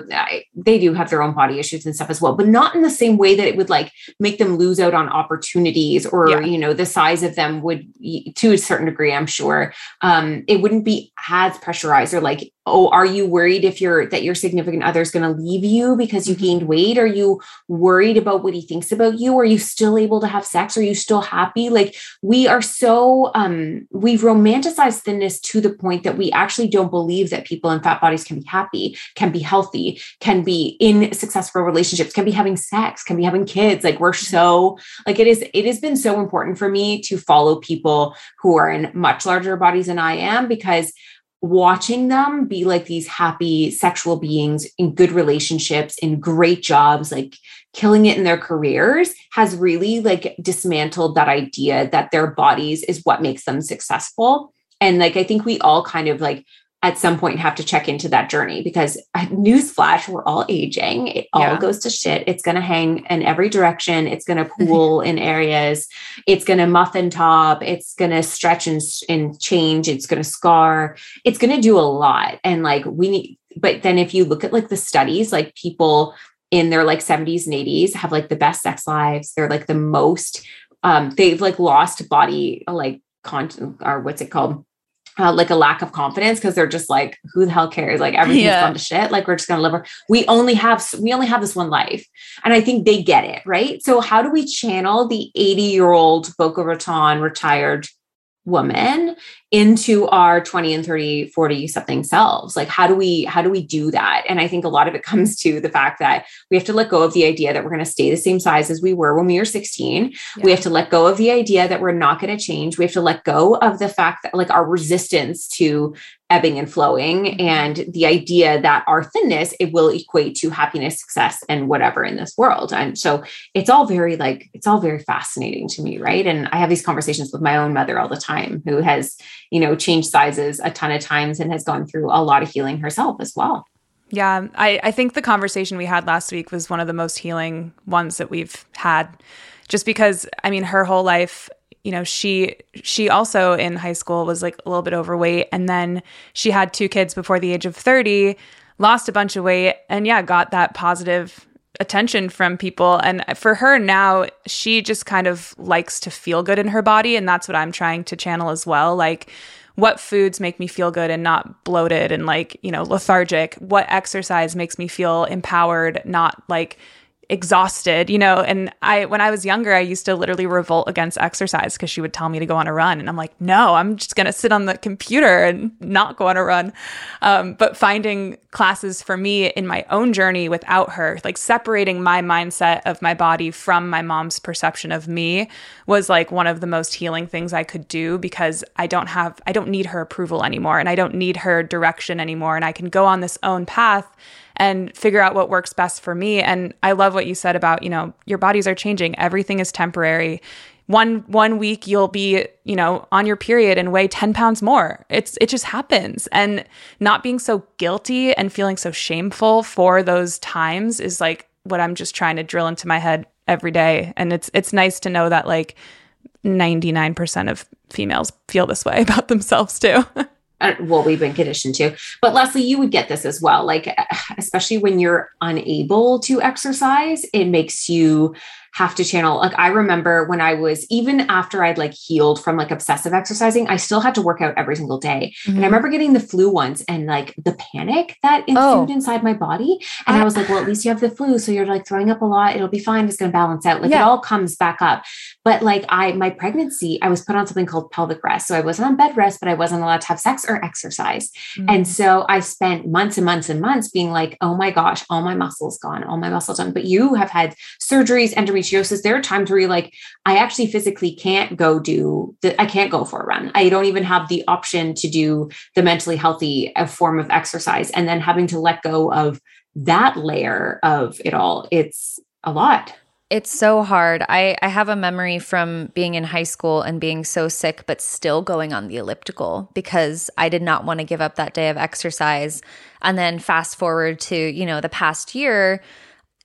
they do have their own body issues and stuff as well, but not in the same way that it would like make them lose out on opportunities or, yeah. you know, the size of them would to a certain degree, I'm sure. Um, it wouldn't be as pressurized or like oh are you worried if you're that your significant other is going to leave you because you mm-hmm. gained weight? Are you worried about what he thinks about you? Are you still able to have sex? Are you still happy? Like we are so um we've romanticized thinness to the point that we actually don't believe that people in fat bodies can be happy can be healthy can be in successful relationships can be having sex can be having kids. Like we're mm-hmm. so like it is it has been so important for me to follow people who are in much larger bodies than i am because watching them be like these happy sexual beings in good relationships in great jobs like killing it in their careers has really like dismantled that idea that their bodies is what makes them successful. And like i think we all kind of like at some point have to check into that journey because uh, newsflash, we're all aging. It yeah. all goes to shit. It's going to hang in every direction. It's going to pool in areas. It's going to muffin top. It's going to stretch and, and change. It's going to scar. It's going to do a lot. And like we need, but then if you look at like the studies, like people in their like 70s and 80s have like the best sex lives. They're like the most, um, they've like lost body, like content or what's it called? Uh, like a lack of confidence because they're just like, who the hell cares? Like everything's yeah. gone to shit. Like we're just gonna live. Our, we only have we only have this one life, and I think they get it right. So how do we channel the eighty year old Boca Raton retired woman into our 20 and 30 40 something selves. Like how do we how do we do that? And i think a lot of it comes to the fact that we have to let go of the idea that we're going to stay the same size as we were when we were 16 yeah. we have to let go of the idea that we're not going to change. We have to let go of the fact that like our resistance to ebbing and flowing mm-hmm. and the idea that our thinness it will equate to happiness success and whatever in this world. And so it's all very like it's all very fascinating to me right? And i have these conversations with my own mother all the time who has you know changed sizes a ton of times and has gone through a lot of healing herself as well. Yeah i i think the conversation we had last week was one of the most healing ones that we've had just because i mean her whole life you know she she also in high school was like a little bit overweight and then she had two kids before the age of 30 lost a bunch of weight and yeah got that positive attention from people. And for her now she just kind of likes to feel good in her body and that's what I'm trying to channel as well. Like what foods make me feel good and not bloated and like you know lethargic? What exercise makes me feel empowered not like exhausted, you know, and I when I was younger, I used to literally revolt against exercise because she would tell me to go on a run and I'm like, "No, I'm just going to sit on the computer and not go on a run." Um, but finding classes for me in my own journey without her, like separating my mindset of my body from my mom's perception of me was like one of the most healing things I could do because I don't have I don't need her approval anymore and I don't need her direction anymore and I can go on this own path and figure out what works best for me. And I love what you said about, you know, your bodies are changing. Everything is temporary. One one week you'll be, you know, on your period and weigh 10 pounds more. It's it just happens. And not being so guilty and feeling so shameful for those times is like what I'm just trying to drill into my head every day. And it's it's nice to know that like 99% of females feel this way about themselves too. Uh, well, we've been conditioned to. But Leslie, you would get this as well. Like, especially when you're unable to exercise, it makes you have to channel. Like I remember when I was even after I'd like healed from like obsessive exercising, I still had to work out every single day. Mm-hmm. And I mm-hmm. remember getting the flu once and like the panic that ensued oh. inside my body. And I, I was like, well, at least you have the flu. So you're like throwing up a lot. It'll be fine. It's going to balance out. Like yeah. it all comes back up. But like I, my pregnancy, I was put on something called pelvic rest. So I wasn't on bed rest, but I wasn't allowed to have sex or exercise. Mm-hmm. And so I spent months and months and months being like, oh my gosh, all my muscles gone, all my muscles done. But you have had surgeries, endometriosis. There are times where you're like, I actually physically can't go do I can't go for a run. I don't even have the option to do the mentally healthy form of exercise. And then having to let go of that layer of it all, it's a lot. It's so hard. I, I have a memory from being in high school and being so sick, but still going on the elliptical because I did not want to give up that day of exercise. And then fast forward to, you know, the past year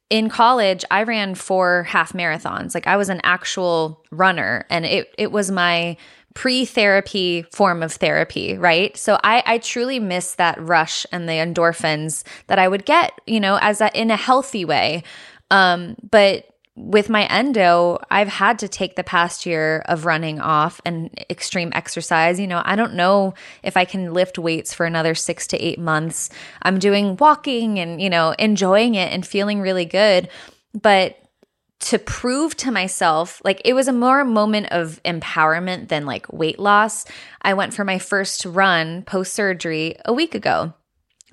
in college, I ran four half marathons. Like I was an actual runner and it, it was my pre-therapy form of therapy, right? So I, I truly miss that rush and the endorphins that I would get, you know, as a, in a healthy way. Um, but with my endo, I've had to take the past year of running off and extreme exercise. You know, I don't know if I can lift weights for another six to eight months. I'm doing walking and, you know, enjoying it and feeling really good. But to prove to myself, like it was a more moment of empowerment than like weight loss. I went for my first run post surgery a week ago.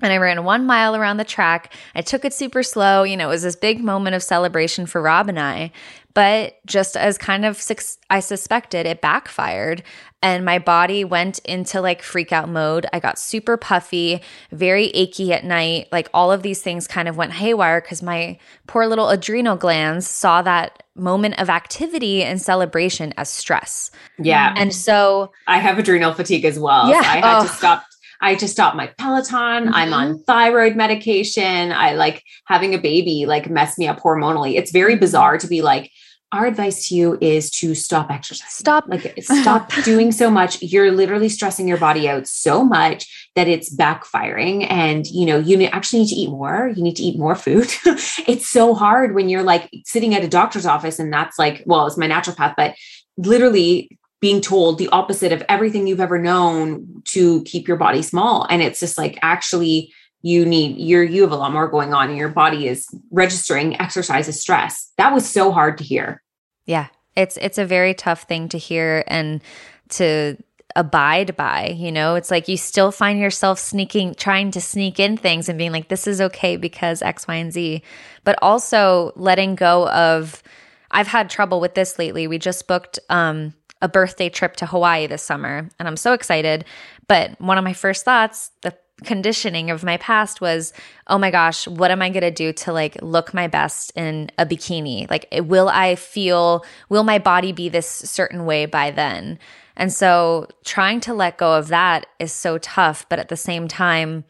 And I ran one mile around the track. I took it super slow. You know, it was this big moment of celebration for Rob and I. But just as kind of I suspected, it backfired. And my body went into like freak out mode. I got super puffy, very achy at night. Like all of these things kind of went haywire because my poor little adrenal glands saw that moment of activity and celebration as stress. Yeah. And so I have adrenal fatigue as well. Yeah. So I had oh. to stop I just stopped my Peloton. Mm-hmm. I'm on thyroid medication. I like having a baby, like mess me up hormonally. It's very mm-hmm. bizarre to be like, our advice to you is to stop exercising. Stop. Like stop doing so much. You're literally stressing your body out so much that it's backfiring. And you know, you actually need to eat more. You need to eat more food. it's so hard when you're like sitting at a doctor's office and that's like, well, it's my naturopath, but literally being told the opposite of everything you've ever known to keep your body small. And it's just like actually you need you're you have a lot more going on and your body is registering exercise as stress. That was so hard to hear. Yeah it's it's a very tough thing to hear and to abide by you know? It's like you still find yourself sneaking trying to sneak in things and being like this is okay because x y and z. But also letting go of i've had trouble with this lately. We just booked um a birthday trip to Hawaii this summer, and I'm so excited. But one of my first thoughts, the conditioning of my past was, oh my gosh, what am I going to do to like look my best in a bikini? Like, will I feel, will my body be this certain way by then? And so trying to let go of that is so tough. But at the same time,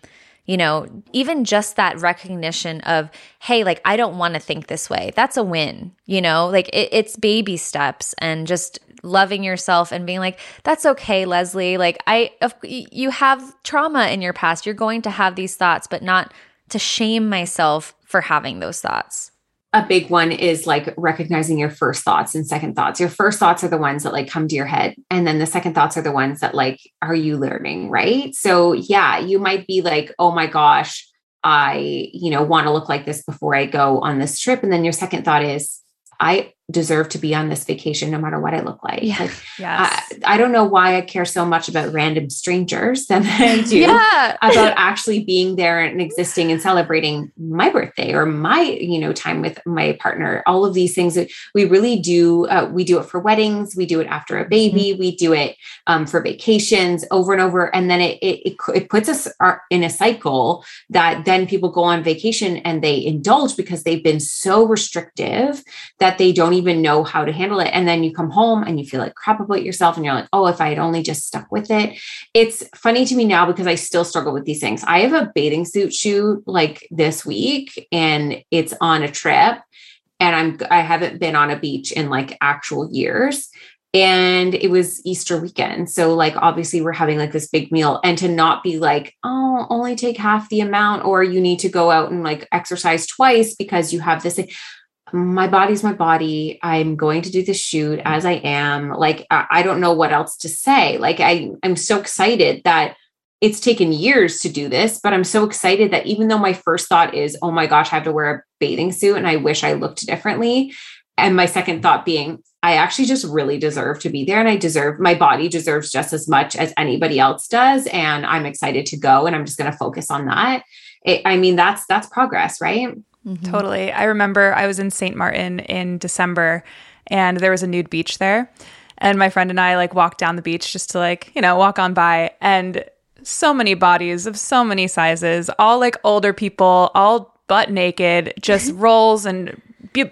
you know, even just that recognition of, hey, like, I don't want to think this way, that's a win, you know, like it, it's baby steps and just loving yourself and being like, that's okay, Leslie. Like, I, you have trauma in your past. You're going to have these thoughts, but not to shame myself for having those thoughts a big one is like recognizing your first thoughts and second thoughts. Your first thoughts are the ones that like come to your head. And then the second thoughts are the ones that like, are you learning? Right. So, yeah, you might be like, oh my gosh, I, you know, want to look like this before I go on this trip. And then your second thought is, I deserve to be on this vacation no matter what I look like. Yeah. Like, yes. I, I, don't know why I care so much about random strangers than I do yeah. about actually being there and existing and celebrating my birthday or my, you know, time with my partner. All of these things that we really do. Uh, we do it for weddings. We do it after a baby. Mm-hmm. We do it um, for vacations over and over. And then it, it, it, it puts us uh, in a cycle that then people go on vacation and they indulge because they've been so restrictive that they don't even know how to handle it. And then you come home and you feel like crap about yourself and you're like, oh, if I had only just stuck with it. It's funny to me now because I still struggle with these things. I have a bathing suit shoot like this week and it's on a trip and I'm I haven't been on a beach in like actual years and it was Easter weekend. So like obviously we're having like this big meal and to not be like, oh, only take half the amount or you need to go out and like exercise twice because you have this my body's my body. I'm going to do the shoot mm-hmm. as I am. Like, I don't know what else to say. Like, I, I'm so excited that it's taken years to do this, but I'm so excited that even though my first thought is, oh my gosh, I have to wear a bathing suit and I wish I looked differently. And my second thought being, I actually just really deserve to be there and I deserve my body deserves just as much as anybody else does. And I'm excited to go and I'm just going to focus on that. It, I mean, that's that's progress, right? Mm-hmm. Totally. I remember I was in St. Martin in December and there was a nude beach there. And my friend and I like walked down the beach just to like, you know, walk on by and so many bodies of so many sizes, all like older people, all butt naked, just rolls and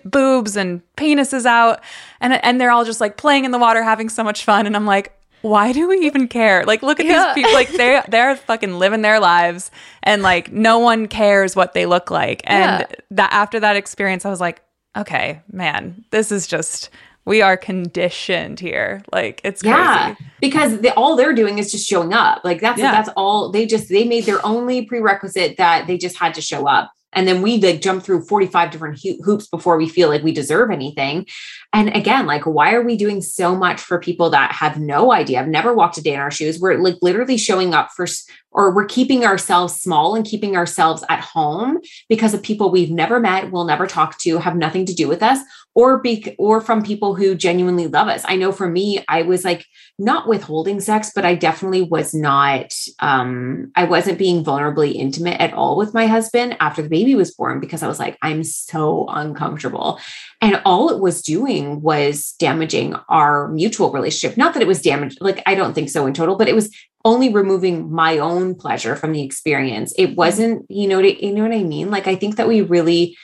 boobs and penises out and and they're all just like playing in the water having so much fun and I'm like why do we even care? Like, look at yeah. these people. Like, they're they're fucking living their lives, and like, no one cares what they look like. And yeah. that after that experience, I was like, okay, man, this is just we are conditioned here. Like, it's crazy. Yeah, because they, all they're doing is just showing up. Like, that's yeah. that's all they just they made their only prerequisite that they just had to show up and then we like jump through 45 different ho- hoops before we feel like we deserve anything. And again like why are we doing so much for people that have no idea I've never walked a day in our shoes? We're like literally showing up for or we're keeping ourselves small and keeping ourselves at home because of people we've never met will never talk to have nothing to do with us or be or from people who genuinely love us. I know for me i was like not withholding sex but i definitely was not um i wasn't being vulnerably intimate at all with my husband after the baby was born because i was like i'm so uncomfortable. And all it was doing was damaging our mutual relationship. Not that it was damaged like i don't think so in total but it was only removing my own pleasure from the experience. It wasn't you know you know what i mean? Like i think that we really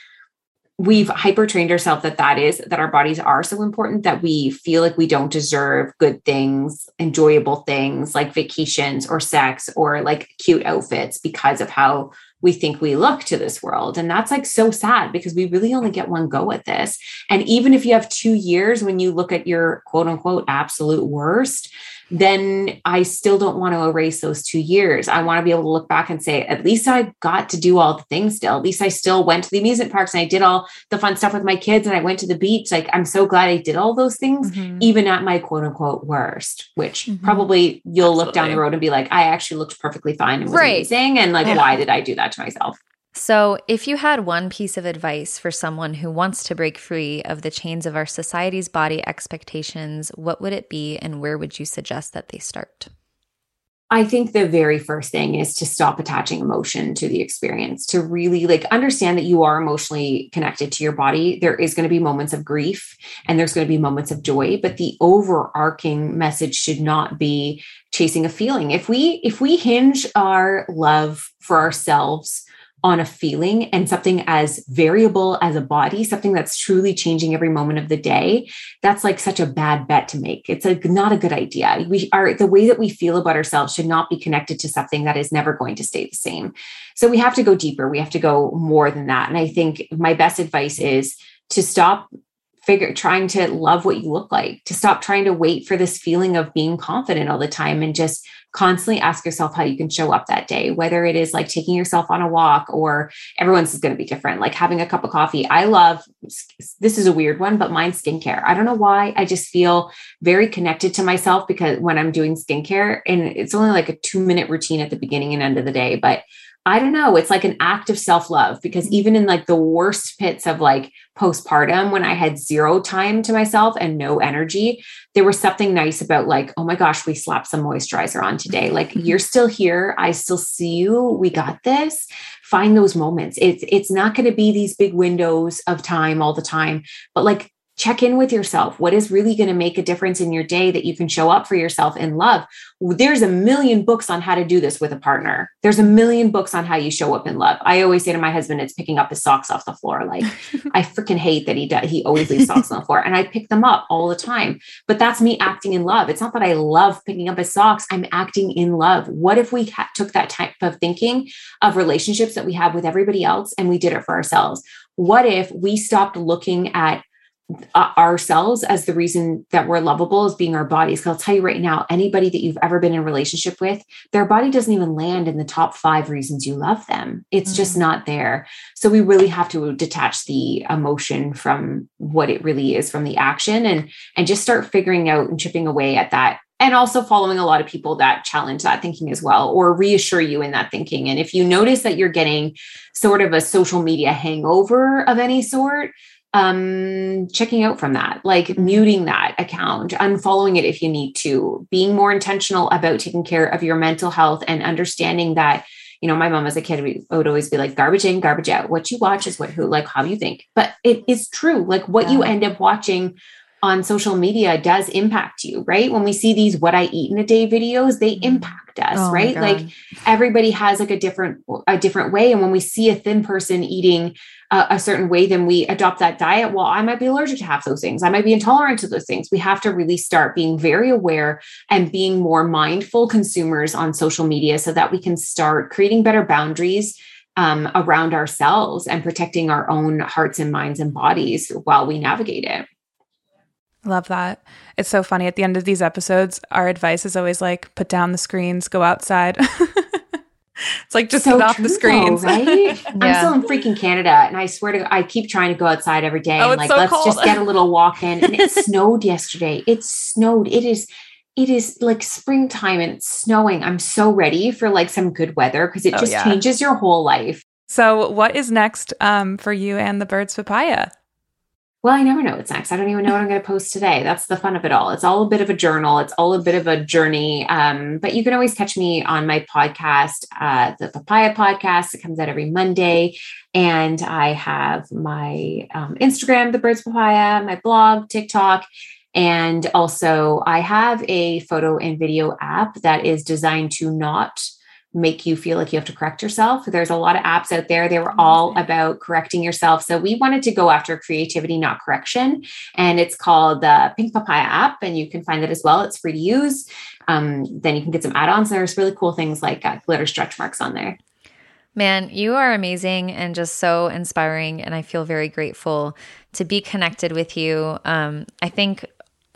we've hyper trained ourselves that that is that our bodies are so important that we feel like we don't deserve good things enjoyable things like vacations or sex or like cute outfits because of how we think we look to this world. And that's like so sad because we really only get one go at this. And even if you have 2 years when you look at your quote unquote absolute worst then I still don't want to erase those two years. I want to be able to look back and say, at least I got to do all the things still. At least I still went to the amusement parks and I did all the fun stuff with my kids and I went to the beach. Like, I'm so glad I did all those things, mm-hmm. even at my quote unquote worst, which mm-hmm. probably you'll Absolutely. look down the road and be like, I actually looked perfectly fine and was right. amazing. And like, yeah. why did I do that to myself? So, if you had one piece of advice for someone who wants to break free of the chains of our society's body expectations, what would it be and where would you suggest that they start? I think the very first thing is to stop attaching emotion to the experience, to really like understand that you are emotionally connected to your body. There is going to be moments of grief and there's going to be moments of joy, but the overarching message should not be chasing a feeling. If we if we hinge our love for ourselves on a feeling and something as variable as a body, something that's truly changing every moment of the day, that's like such a bad bet to make. It's a, not a good idea. We are the way that we feel about ourselves should not be connected to something that is never going to stay the same. So we have to go deeper. We have to go more than that. And I think my best advice is to stop figure trying to love what you look like to stop trying to wait for this feeling of being confident all the time and just constantly ask yourself how you can show up that day whether it is like taking yourself on a walk or everyone's is going to be different like having a cup of coffee i love this is a weird one, but mine's skincare. I don't know why. I just feel very connected to myself because when I'm doing skincare, and it's only like a two minute routine at the beginning and end of the day, but I don't know. It's like an act of self love because mm-hmm. even in like the worst pits of like postpartum, when I had zero time to myself and no energy, there was something nice about like, oh my gosh, we slapped some moisturizer on today. Like mm-hmm. you're still here. I still see you. We got this. Find those moments. It's it's not going to be these big windows of time all the time, but like check in with yourself. What is really going to make a difference in your day that you can show up for yourself in love? There's a million books on how to do this with a partner. There's a million books on how you show up in love. I always say to my husband, it's picking up his socks off the floor. Like I freaking hate that he does. He always leaves socks on the floor and I pick them up all the time. But that's me acting in love. It's not that I love picking up his socks. I'm acting in love. What if we ha- took that type of thinking of relationships that we have with everybody else and we did it for ourselves? What if we stopped looking at uh, ourselves as the reason that we're lovable as being our bodies. Because I'll tell you right now, anybody that you've ever been in a relationship with, their body doesn't even land in the top five reasons you love them. It's mm-hmm. just not there. So we really have to detach the emotion from what it really is from the action and and just start figuring out and chipping away at that and also following a lot of people that challenge that thinking as well or reassure you in that thinking and if you notice that you're getting sort of a social media hangover of any sort um checking out from that like muting that account unfollowing it if you need to being more intentional about taking care of your mental health and understanding that you know my mom as a kid would always be like garbage in garbage out what you watch is what who like how you think but it is true like what yeah. you end up watching on social media does impact you, right? When we see these what I eat in a day videos, they mm-hmm. impact us, oh right? Like everybody has like a different a different way and when we see a thin person eating a, a, certain way, then we adopt that diet. Well, I might be allergic to half those things. I might be intolerant to those things. We have to really start being very aware and being more mindful consumers on social media so that we can start creating better boundaries um, around ourselves and protecting our own hearts and minds and bodies while we navigate it. Love that. It's so funny. At the end of these episodes, our advice is always like put down the screens, go outside. it's like just so off the screen. Though, right? yeah. I'm still in freaking Canada and I swear to God, I keep trying to go outside every day oh, and like so let's cold. just get a little walk in. And it snowed yesterday. It snowed. It is it is like springtime and it's snowing. I'm so ready for like some good weather because it oh, just yeah. changes your whole life. So what is next um, for you and the birds papaya? Well, I never know what's next. I don't even know what I'm going to post today. That's the fun of it all. It's all a bit of a journal. It's all a bit of a journey. Um, but you can always catch me on my podcast, uh, the Papaya Podcast. It comes out every Monday. And I have my um, Instagram, The Birds Papaya, my blog, TikTok. And also, I have a photo and video app that is designed to not make you feel like you have to correct yourself. There's a lot of apps out there. They were all about correcting yourself. So we wanted to go after creativity, not correction. And it's called the Pink Papaya app. And you can find it as well. It's free to use. Um, then you can get some add ons. There's really cool things like uh, glitter stretch marks on there. Man, you are amazing and just so inspiring. And I feel very grateful to be connected with you. Um, I think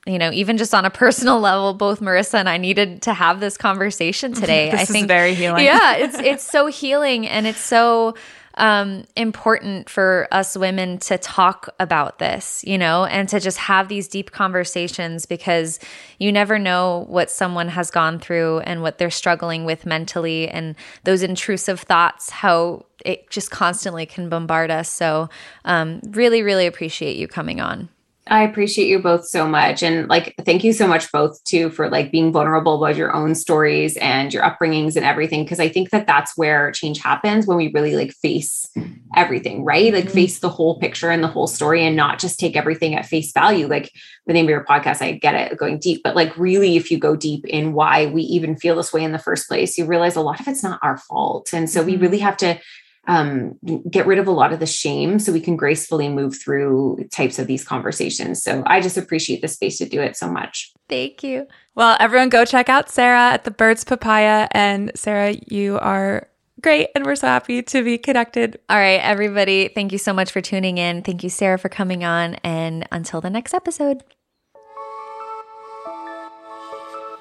you know, even just on a personal level, both Marissa and I needed to have this conversation today. this I think very healing. Yeah, it's it's so healing and it's so um, important for us women to talk about this, you know, and to just have these deep conversations because you never know what someone has gone through and what they're struggling with mentally and those intrusive thoughts, how it just constantly can bombard us. So, um, really, really appreciate you coming on. I appreciate you both so much. And like, thank you so much both too for like being vulnerable about your own stories and your upbringings and everything. Cause I think that that's where change happens when we really like face everything, right? Like mm-hmm. face the whole picture and the whole story and not just take everything at face value. Like the name of your podcast, I get it going deep, but like really, if you go deep in why we even feel this way in the first place, you realize a lot of it's not our fault. And so we mm-hmm. really have to um, get rid of a lot of the shame so we can gracefully move through types of these conversations. So I just appreciate the space to do it so much. Thank you. Well, everyone go check out Sarah at the Birds Papaya. And Sarah, you are great. And we're so happy to be connected. All right, everybody. Thank you so much for tuning in. Thank you, Sarah, for coming on. And until the next episode.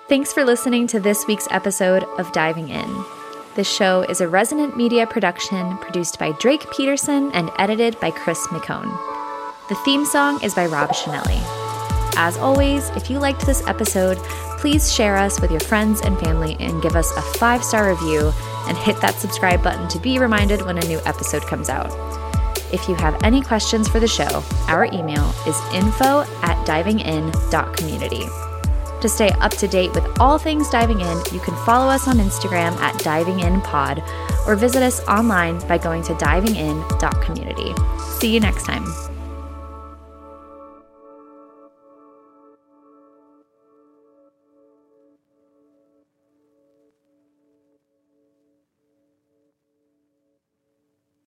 Thanks for listening to this week's episode of Diving In. This show is a resonant media production produced by Drake Peterson and edited by Chris McCone. The theme song is by Rob Chanelli. As always, if you liked this episode, please share us with your friends and family and give us a five star review and hit that subscribe button to be reminded when a new episode comes out. If you have any questions for the show, our email is info at divingin.community. To stay up to date with all things diving in, you can follow us on Instagram at divinginpod or visit us online by going to divingin.community. See you next time.